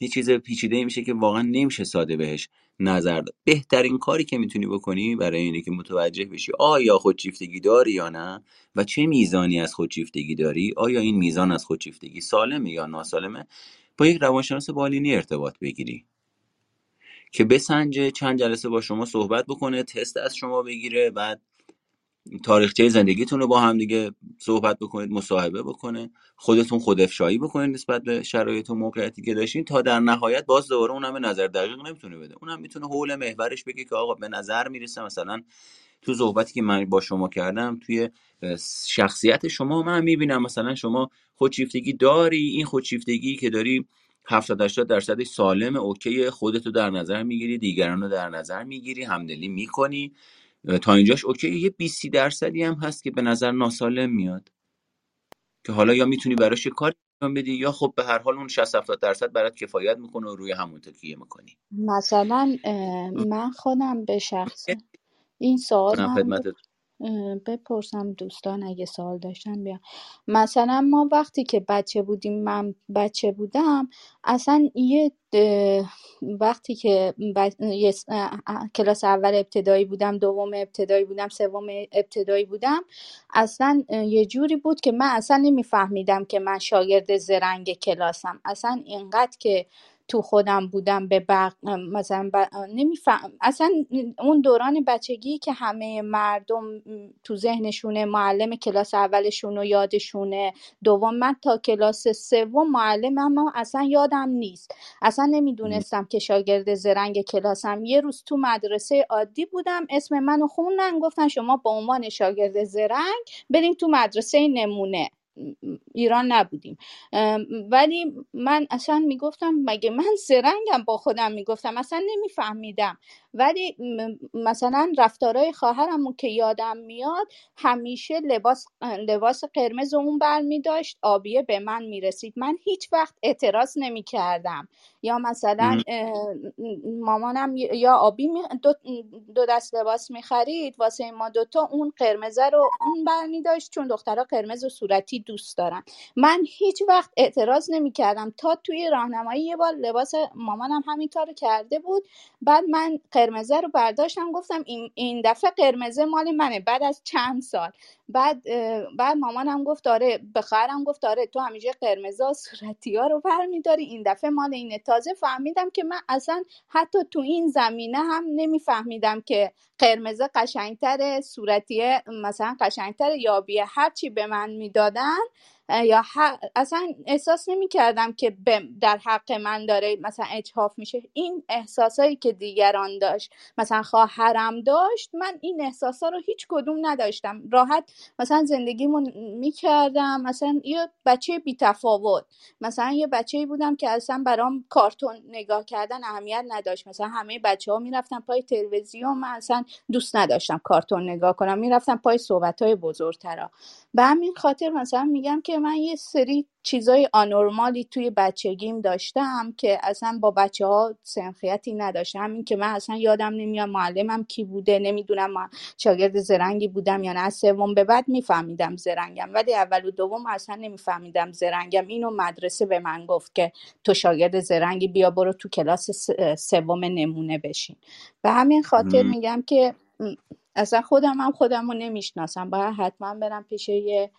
یه چیز پیچیده میشه که واقعا نمیشه ساده بهش نظر داد. بهترین کاری که می‌تونی بکنی برای اینه که متوجه بشی آیا خودشیفتگی داری یا نه و چه میزانی از خودشیفتگی داری آیا این میزان از خودشیفتگی سالمه یا ناسالمه با یک روانشناس بالینی ارتباط بگیری که بسنجه چند جلسه با شما صحبت بکنه تست از شما بگیره بعد تاریخچه زندگیتون رو با هم دیگه صحبت بکنید مصاحبه بکنه خودتون خود افشایی بکنید نسبت به شرایط و موقعیتی که داشتین تا در نهایت باز دوباره اونم نظر دقیق نمی‌تونه بده. اونم می‌تونه حول محورش بگه که آقا به نظر می‌رسه مثلا تو صحبتی که من با شما کردم توی شخصیت شما من می‌بینم مثلا شما خودشیفتگی داری این خودشیفتگی که داری 70 80 درصدش سالم اوکی خودتو در نظر می‌گیری دیگران رو در نظر می‌گیری همدلی می‌کنی. تا اینجاش اوکی. یه 20 درصدی هم هست که به نظر ناسالم میاد. که حالا یا می‌تونی براش یه کاری انجام بدی یا خب به هر حال اون 60 70 درصد برات کفایت می‌کنه و روی همون تکیه می‌کنی. مثلا من خودم به شخص این سوال هم بپرسم دوستان اگه سوال داشتن بیا مثلا ما وقتی که بچه بودیم من بچه بودم اصلا یه وقتی که کلاس اول ابتدایی بودم دوم ابتدایی بودم سوم ابتدایی بودم اصلا یه جوری بود که من اصلا نمیفهمیدم که من شاگرد زرنگ کلاسم. اصلا اینقدر که تو خودم بودم به بق... مثلا ب... نمیفهم. اصلا اون دوران بچگی که همه مردم تو ذهنشونه معلم کلاس اولشون و یادشونه. دوم من تا کلاس سوم معلم اما اصلا یادم نیست. اصلا نمی‌دونستم که شاگرد زرنگ کلاسم. یه روز تو مدرسه عادی بودم اسم منو خوندن گفتن شما به عنوان شاگرد زرنگ بریم تو مدرسه نمونه. ایران نبودیم. ولی من اصلا می‌گفتم مگه من سرنگم با خودم می‌گفتم؟ اصلا نمیفهمیدم. ولی مثلا رفتارهای خواهرم که یادم میاد همیشه لباس لباس قرمز اون بر می داشت آبیه به من می‌رسید. من هیچ وقت اعتراض نمی کردم یا مثلا مامانم یا آبی دو, دو دست لباس می خرید واسه ما دوتا اون قرمزه رو اون بر می داشت چون دخترها قرمز و صورتی دوست دارن. من هیچ وقت اعتراض نمی کردم تا توی راهنمایی یه بار لباس مامانم همین کار کرده بود. بعد من قرمزه رو برداشتم گفتم این, این دفعه قرمزه مال منه بعد از چند سال. بعد بعد مامانم گفت داره به خواهرم گفت داره تو همیشه قرمزا صورتی ها رو برمیداری. این دفعه مال اینه تازه فهمیدم که من اصلا حتی تو این زمینه هم نمیفهمیدم که قرمزه قشنگتر صورتیه مثلا قشنگتر یابیه هرچی به من می‌دادن یا اصلا احساس نمی کردم که در حق من داره مثلا اجحاف میشه. این احساسایی که دیگران داشت مثلا خواهرم داشت من این احساسا رو هیچ کدوم نداشتم. راحت مثلا زندگیمون می‌کردم. مثلا یه بچه بیتفاوت. مثلا یه بچه بودم که اصلا برام کارتون نگاه کردن اهمیت نداشت. مثلا همه بچه ها می‌رفتن پای تلویزیون. من اصلا دوست نداشتم کارتون نگاه کنم. می‌رفتم پای صحبت های بزرگترا. به همین خاطر مثلا میگم که که من یه سری چیزای آنورمالی توی بچگیم داشتم که اصلا با بچه ها سنخیتی نداشتم. همین که من اصلا یادم نمیاد معلمم کی بوده نمی‌دونم ما شاگرد زرنگی بودم یا نه. از سوم به بعد میفهمیدم زرنگم. ولی اول و دوم اصلا نمیفهمیدم زرنگم. اینو مدرسه به من گفت که تو شاگرد زرنگی بیا برو تو کلاس سوم نمونه بشین. به همین خاطر میگم که اصلا خودم هم خودم رو نمی‌شناسم. باید حتما برم پیش یه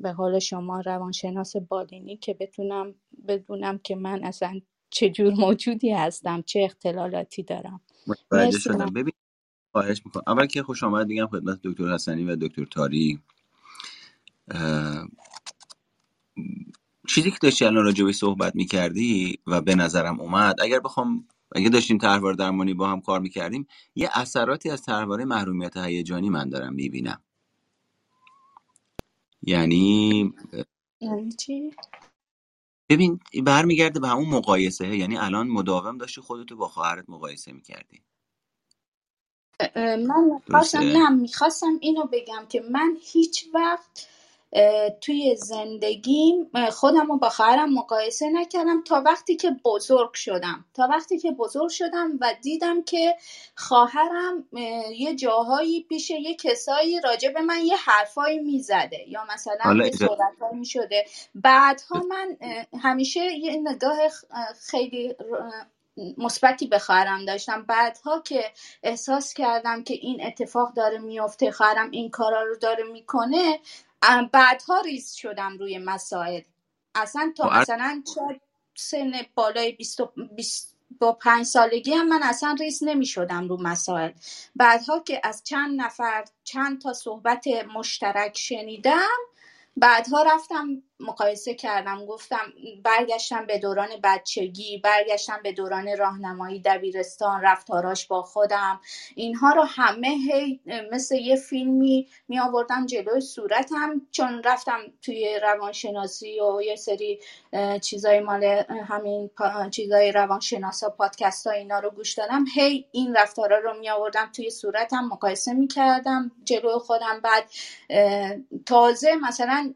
به قول شما روانشناس بالینی که بتونم بدونم که من اصلا چه جور موجودی هستم چه اختلالاتی دارم. متوجه مرسی. شدم. ببین خواهش می‌کنم. اول که خوش آمد میگم خدمت دکتر حسنی و دکتر تاری. اه، چیزی که داشتی الان راجبی صحبت می‌کردی و به نظرم اومد اگر بخوام اگه داشتیم طرحواره درمانی با هم کار می‌کردیم یه اثراتی از طرحواره محرومیت هیجانی من دارم می‌بینم. یعنی یعنی چی؟ ببین برمیگرده به همون مقایسه. یعنی الان مداوم داشتی خودتو با خواهرت مقایسه می‌کردی. اه، من خواستم درسته؟ نه می‌خواستم اینو بگم که من هیچ وقت اه، توی زندگیم خودم رو با خواهرم مقایسه نکردم تا وقتی که بزرگ شدم. تا وقتی که بزرگ شدم و دیدم که خواهرم اه، یه جاهایی پیش یه کسایی راجع به من یه حرفایی می‌زده یا مثلا یه صحبتهایی می‌شده. بعدها من همیشه یه نگاه اه، خیلی مثبتی به خواهرم داشتم. بعدها که احساس کردم که این اتفاق داره میفته خواهرم این کارا رو داره می‌کنه بعدها ریز شدم روی مسائل. اصلا تا خب مثلا سن بالای 20 و 20 با پنج سالگی هم من اصلا ریز نمی شدم رو مسائل. بعدها که از چند نفر چند تا صحبت مشترک شنیدم بعدها رفتم مقایسه کردم گفتم برگشتم به دوران بچگی برگشتم به دوران راهنمایی دبیرستان رفتاراش با خودم اینها رو همه هی مثل یه فیلمی می آوردم جلوی صورتم چون رفتم توی روانشناسی و یه سری چیزای مال همین. چیزای روانشناسا پادکست ها اینا رو گوش دادم هی این رفتارا رو می آوردم توی صورتم مقایسه می کردم جلوی خودم بعد تازه مثلا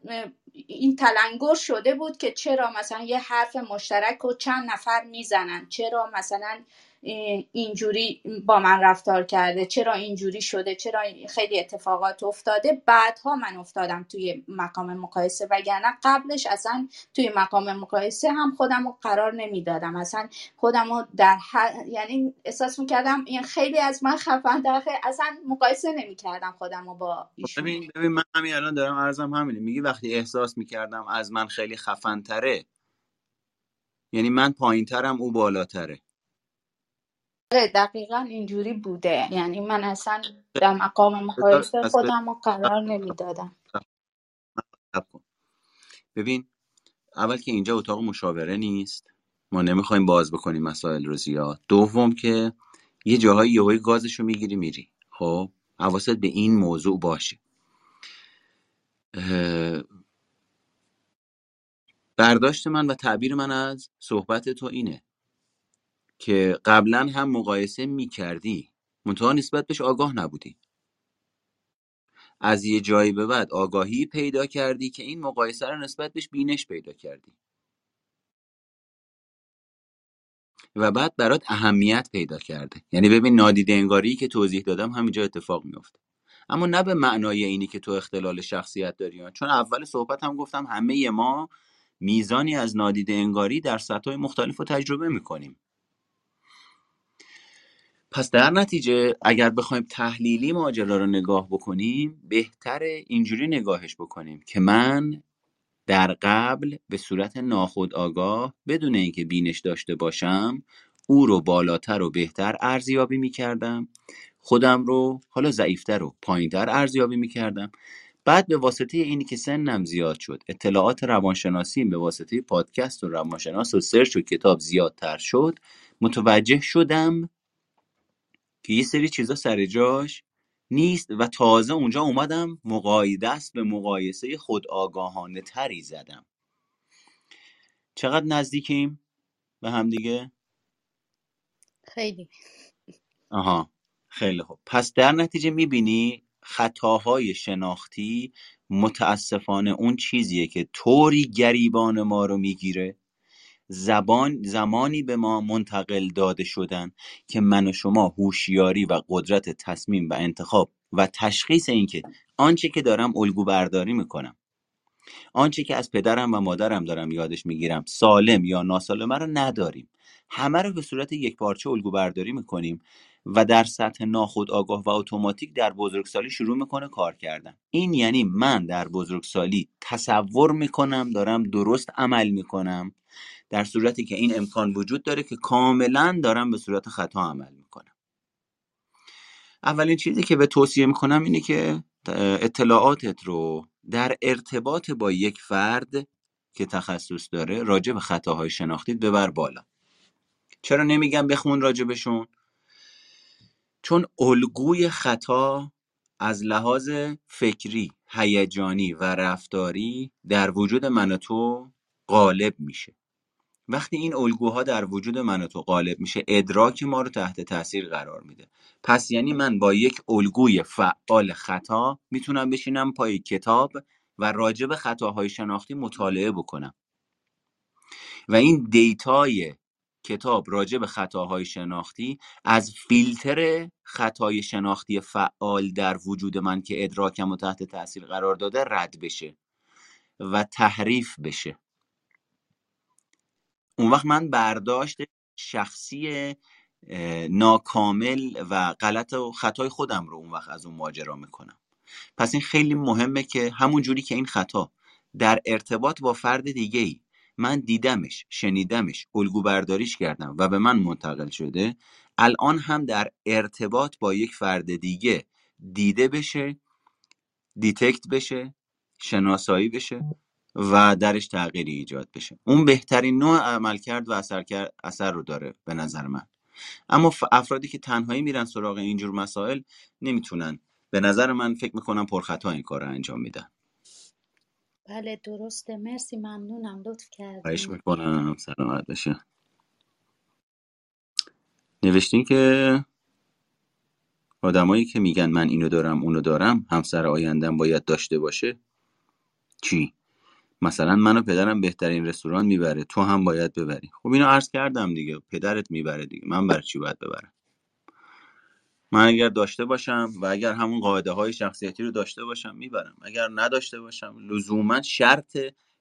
این تلنگر شده بود که چرا مثلا یه حرف مشترک رو چند نفر می‌زنن؟ چرا مثلا اینجوری با من رفتار کرده چرا اینجوری شده چرا خیلی اتفاقات افتاده. بعدها من افتادم توی مقام مقایسه وگرنه قبلش اصلا توی مقام مقایسه هم خودم رو قرار نمی‌دادم. اصلا خودم رو در ح... یعنی احساس می‌کردم این خیلی از من خفن اصلا مقایسه نمی‌کردم خودم رو با ببین ببین من همین الان دارم عرضم همینه. میگی وقتی احساس می‌کردم از من خیلی خفن تره یعنی من پایین ترم او بالاتره. آره دقیقا اینجوری بوده. یعنی من اصلا در مقام مقایسه خودم رو قرار نمی‌دادم. ببین اول که اینجا اتاق مشاوره نیست. ما نمی‌خوایم باز بکنیم مسائل رو زیاد. دوم که یه جاهایی یهوی گازشو می‌گیری میری. خب حواست به این موضوع باشه. برداشت من و تعبیر من از صحبت تو اینه. که قبلا هم مقایسه می‌کردی. منتها نسبت بهش آگاه نبودی. از یه جایی به بعد آگاهی پیدا کردی که این مقایسه رو نسبت بهش بینش پیدا کردی. و بعد برات اهمیت پیدا کرده. یعنی ببین نادیده انگاری که توضیح دادم همینجا اتفاق میفته اما نه به معنای اینی که تو اختلال شخصیت داری چون اول صحبت هم گفتم همه ما میزانی از نادیده انگاری در سطح مختلف رو تجربه می‌کنیم. پس در نتیجه اگر بخوایم تحلیلی ماجرا رو نگاه بکنیم بهتر اینجوری نگاهش بکنیم که من در قبل به صورت ناخودآگاه بدون اینکه بینش داشته باشم او رو بالاتر و بهتر ارزیابی می‌کردم. خودم رو حالا ضعیفتر و پایینتر ارزیابی می‌کردم. بعد به واسطه اینی که سنم زیاد شد اطلاعات روانشناسی به واسطه پادکست و روانشناس و سرچ و کتاب زیادتر شد متوجه شدم که یه سری چیزا سر جاش نیست و تازه اونجا اومدم مقایده است به مقایسه خودآگاهانه تری زدم. چقدر نزدیکیم به هم دیگه؟ خیلی. آها خیلی خوب. پس در نتیجه می‌بینی خطاهای شناختی متاسفانه اون چیزیه که طوری گریبان ما رو می‌گیره زبان زمانی به ما منتقل داده شدن که من و شما هوشیاری و قدرت تصمیم و انتخاب و تشخیص اینکه آنچه که دارم الگو برداری می‌کنم. آنچه که از پدرم و مادرم دارم یادش می‌گیرم سالم یا ناسالمه رو نداریم. همه رو به صورت یک پارچه الگو برداری می‌کنیم و در سطح ناخود آگاه و اتوماتیک در بزرگسالی شروع می‌کنه کار کردن. این یعنی من در بزرگسالی تصور می‌کنم دارم درست عمل می‌کنم. در صورتی که این امکان وجود داره که کاملا دارم به صورت خطا عمل می‌کنم. اولین چیزی که به توصیه می‌کنم اینه که اطلاعاتت رو در ارتباط با یک فرد که تخصص داره راجع به خطاهای شناختیت ببر بالا. چرا نمیگم بخون راجبشون چون الگوی خطا از لحاظ فکری هیجانی و رفتاری در وجود من و تو غالب میشه. وقتی این الگوها در وجود من و تو غالب میشه ادراک ما رو تحت تاثیر قرار میده. پس یعنی من با یک الگوی فعال خطا می‌تونم بشینم پای کتاب و راجع به خطاهای شناختی مطالعه بکنم. و این دیتای کتاب راجع به خطاهای شناختی از فیلتر خطای شناختی فعال در وجود من که ادراکم و تحت تاثیر قرار داده رد بشه و تحریف بشه. اون وقت من برداشت شخصی ناکامل و غلط و خطای خودم رو اون وقت از اون ماجرا می‌کنم. پس این خیلی مهمه که همون جوری که این خطا در ارتباط با فرد دیگه ای من دیدمش شنیدمش الگو برداریش کردم و به من منتقل شده الان هم در ارتباط با یک فرد دیگه دیده بشه دیتکت بشه شناسایی بشه. و درش تغییری ایجاد بشه. اون بهترین نوع عمل کرد و اثر, کرد، اثر رو داره به نظر من. اما افرادی که تنهایی میرن سراغ اینجور مسائل نمی‌تونن. به نظر من فکر می‌کنم پرخطا این کار رو انجام میدن. بله درسته. مرسی ممنونم. لطف خواهش کردیم می‌کنم. سلامت بشه نوشتین که آدمایی که میگن من اینو دارم اونو دارم همسر آیندم باید داشته باشه چی؟ مثلا من و پدرم بهترین رستوران می‌بره تو هم باید ببری. خب اینو عرض کردم دیگه پدرت می‌بره دیگه. من بر چی باید ببرم؟ من اگر داشته باشم و اگر همون قاعده های شخصیتی رو داشته باشم می‌برم. اگر نداشته باشم لزوما شرط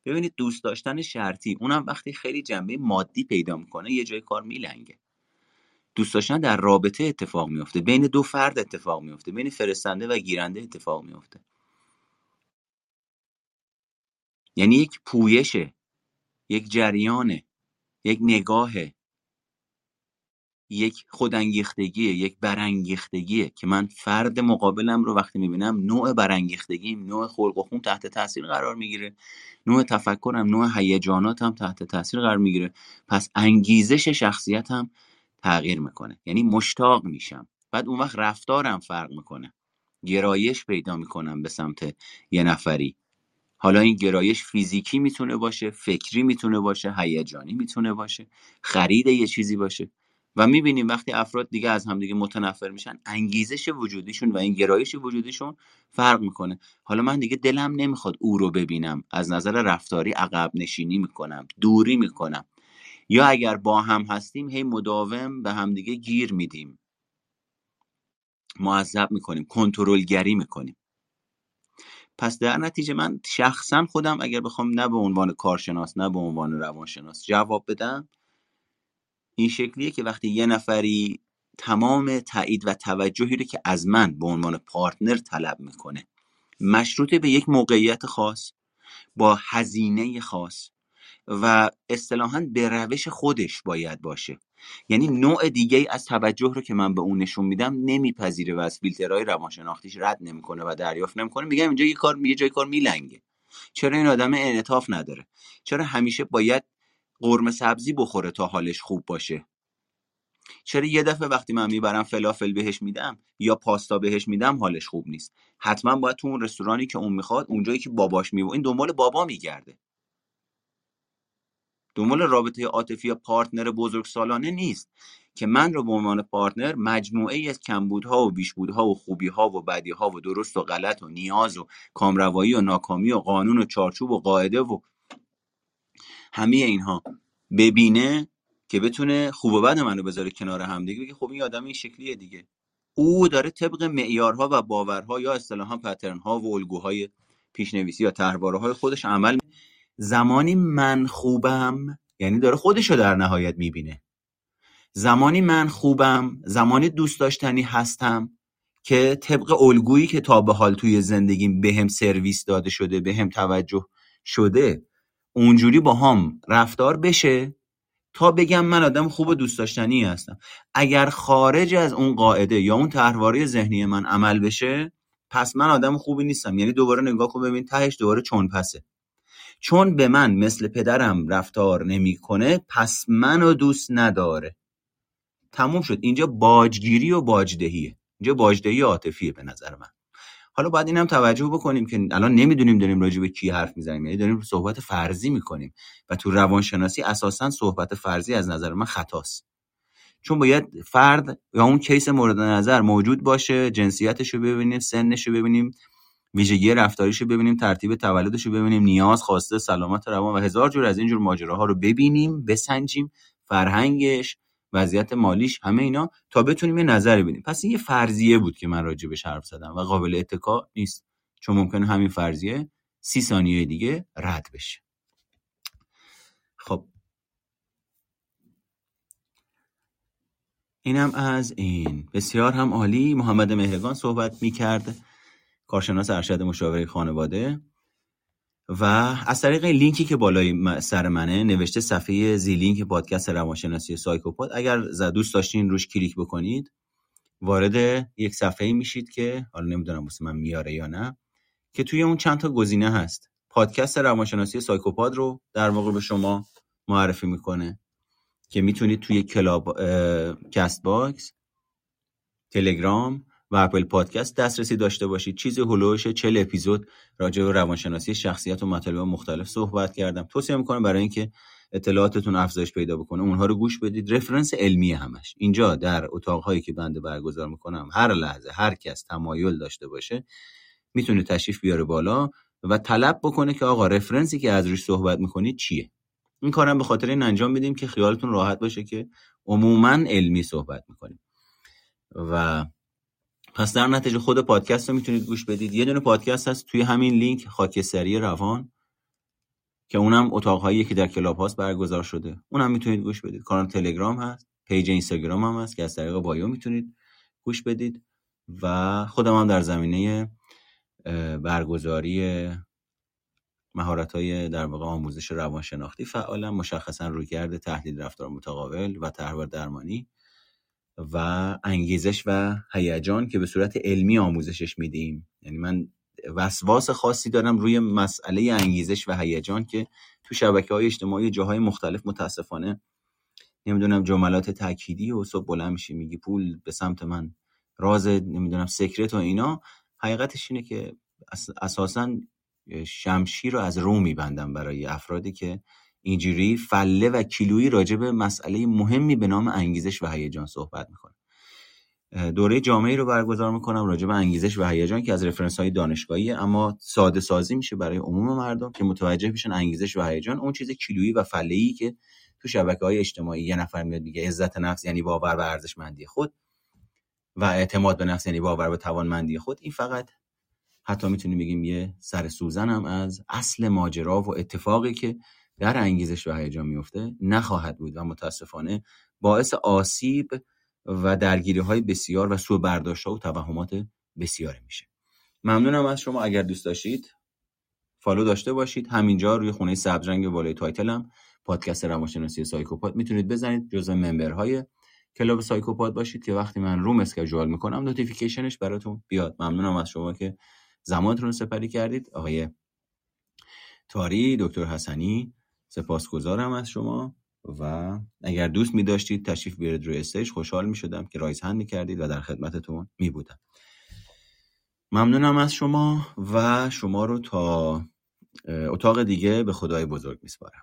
ببینید دوست داشتن شرطی اونم وقتی خیلی جنبه مادی پیدا می‌کنه یه جای کار میلنگه. دوست داشتن در رابطه اتفاق میفته بین دو فرد اتفاق میفته بین فرستنده و گیرنده اتفاق میفته یعنی یک پویشه یک جریانه یک نگاهه. یک خودانگیختگیه یک برانگیختگیه که من فرد مقابلم رو وقتی می‌بینم نوع برانگیختگیم نوع خلق و خون تحت تاثیر قرار می‌گیره. نوع تفکرم نوع هیجاناتم تحت تاثیر قرار می‌گیره. پس انگیزش شخصیتم تغییر می‌کنه. یعنی مشتاق میشم. بعد اون وقت رفتارم فرق می‌کنه. گرایش پیدا می‌کنم به سمت یه نفری. حالا این گرایش فیزیکی می‌تونه باشه فکری می‌تونه باشه هیجانی می‌تونه باشه خرید یه چیزی باشه. و می‌بینیم وقتی افراد دیگه از همدیگه متنفر میشن انگیزش وجودیشون و این گرایش وجودیشون فرق می‌کنه. حالا من دیگه دلم نمی‌خواد او رو ببینم. از نظر رفتاری عقب نشینی می‌کنم دوری می‌کنم. یا اگر با هم هستیم هی مداوم به همدیگه گیر میدیم. معذب می‌کنیم کنترلگری می‌کنیم. پس در نتیجه من شخصا خودم اگر بخوام نه به عنوان کارشناس نه به عنوان روانشناس جواب بدم این شکلیه که وقتی یه نفری تمام تایید و توجهی رو که از من به عنوان پارتنر طلب می‌کنه مشروط به یک موقعیت خاص با هزینه خاص و اصطلاحا به روش خودش باید باشه. یعنی نوع دیگه از توجه رو که من به اون نشون میدم نمیپذیره و از فیلترهای روانشناختیش رد نمی‌کنه و دریافت نمی‌کنه. میگم اینجا یه کار یه جای کار میلنگه. چرا این آدم انعطاف نداره؟ چرا همیشه باید قرمه سبزی بخوره تا حالش خوب باشه؟ چرا یه دفعه وقتی من می‌برم فلافل بهش میدم یا پاستا بهش میدم حالش خوب نیست؟ حتما باید تو اون رستورانی که اون می‌خواد اونجایی که باباش میبو این دنبال بابا میگرده. دنبال رابطه عاطفی یا پارتنر بزرگ سالانه نیست که من رو به عنوان پارتنر مجموعه ای از کمبودها و بیشبودها و خوبیها و بدیها و درست و غلط و نیاز و کامروایی و ناکامی و قانون و چارچوب و قاعده و همه اینها ببینه که بتونه خوب و بد منو بذاره کنار هم دیگه بگه خب این آدم این شکلیه دیگه. او داره طبق معیارها و باورها یا اصطلاحا پترن ها و الگوهای پیشنویسی یا طرحواره های خودش عمل زمانی من خوبم یعنی داره خودش رو در نهایت می‌بینه. زمانی من خوبم زمانی دوست داشتنی هستم که طبق الگویی که تا به حال توی زندگیم به هم سرویس داده شده به هم توجه شده اونجوری با هم رفتار بشه تا بگم من آدم خوب و دوست داشتنی هستم. اگر خارج از اون قاعده یا اون طرحواره ذهنی من عمل بشه پس من آدم خوبی نیستم. یعنی دوباره نگاه کن ببین تهش دوباره چون پسه. چون به من مثل پدرم رفتار نمی‌کنه پس منو دوست نداره. تموم شد. اینجا باجگیری و باجدهیه. اینجا باجدهی عاطفیه به نظر من. حالا باید اینم توجه بکنیم که الان نمی‌دونیم داریم راجع به کی حرف می‌زنیم. یعنی داریم صحبت فرضی می‌کنیم و تو روانشناسی اساسا صحبت فرضی از نظر من خطاست. چون باید فرد یا اون کیس مورد نظر موجود باشه جنسیتش رو ببینیم سنش رو ببینیم. ویژگی رفتاریش رو ببینیم ترتیب تولدش رو ببینیم نیاز خواسته سلامت روان و هزار جور از اینجور ماجراها رو ببینیم بسنجیم فرهنگش وضعیت مالیش همه اینا تا بتونیم یه نظری بدیم. پس این یه فرضیه بود که من راجع حرف زدم و قابل اتکا نیست. چون ممکنه همین فرضیه سی ثانیه دیگه رد بشه. خب. اینم از این. بسیار هم عالی. محمد مهرگان صحبت می کرد کارشناس ارشد مشاوره خانواده و از طریق لینکی که بالای سر منه نوشته صفحه زیلینک پادکست روانشناسی سایکوپات. اگر دوست داشتین روش کلیک بکنید وارد یک صفحه میشید که حالا نمی‌دونم واسه من میاره یا نه که توی اون چند تا گزینه هست. پادکست روانشناسی سایکوپاد رو در واقع به شما معرفی می‌کنه که می‌تونید توی کلاب کست باکس تلگرام و اپل پادکست دسترسی داشته باشید. چیزی حول و حوش چهل اپیزود راجع به روانشناسی شخصیت و مطالب مختلف صحبت کردم. توصیه می‌کنم برای اینکه اطلاعاتتون افزایش پیدا بکنه. اونها رو گوش بدید. reference علمی همش. اینجا در اتاقهایی که بنده برگزار می‌کنم هر لحظه هر کس تمایل داشته باشه می‌تونه تشریف بیاره بالا و طلب بکنه که آقا reference ی که از روش صحبت می‌کنید چیه. این کارم به خاطر این انجام میدیم که خیالتون راحت باشه که عموما علمی صحبت می‌کنیم. و پس در نتیجه خود پادکست رو می‌تونید گوش بدید. یه دونه پادکست هست توی همین لینک خاکستری روان که اونم اتاقهایی که در کلاب هاوس برگزار شده. اونم می‌تونید گوش بدید. کانال تلگرام هست page اینستاگرام هم هست که از طریق bio می‌تونید گوش بدید. و خودم هم در زمینه برگزاری مهارت های در واقع آموزش روانشناختی فعالم. مشخصا رویکرد تحلیل رفتار متقابل و تحول درمانی. و انگیزش و هیجان که به صورت علمی آموزشش میدیم. یعنی من وسواس خاصی دارم روی مسئله انگیزش و هیجان که تو شبکه های اجتماعی جاهای مختلف متاسفانه نمی‌دونم جملات تأکیدی و صبح بلند میشی میگی پول به سمت من راز نمی‌دونم سکرت و اینا. حقیقتش اینه که اساسا شمشیر رو از رو میبندم برای افرادی که اینجوری فله و کیلویی راجع به مسئله مهمی به نام انگیزش و هیجان صحبت می‌کنه. دوره جامعه رو برگزار می‌کنم راجع به انگیزش و هیجان که از رفرنس های دانشگاهی اما ساده سازی میشه برای عموم مردم که متوجه بشن انگیزش و هیجان اون چیز کیلویی و فله ای که تو شبکه های اجتماعی یه نفر میاد میگه عزت نفس یعنی باور به ارزشمندی خود و اعتماد به نفس یعنی باور به توانمندی خود این فقط حتی می‌تونیم بگیم یه سر سوزن از اصل ماجرا و اتفاقی که در انگیزش و هیجان میفته نخواهد بود و متاسفانه باعث آسیب و درگیری های بسیار و سوء برداشت و توهمات بسیاری میشه. ممنونم از شما اگر دوست داشتید. follow داشته باشید. همینجا روی خونه سبزرنگ بالای title م پادکست روانشناسی سایکوپاد می‌تونید بزنید جزء member های club سایکوپاد باشید که وقتی من room schedule می‌کنم notification ش براتون بیاد. ممنونم از شما که زمانتون رو سپری کردید. آقای تاری دکتر حسنی سپاسگزارم از شما و اگر دوست می داشتید تشریف بیارید روی stage خوشحال می شدم که raise hand می کردید و در خدمتتون می بودم ممنونم از شما و شما رو تا اتاق دیگه به خدای بزرگ می سپارم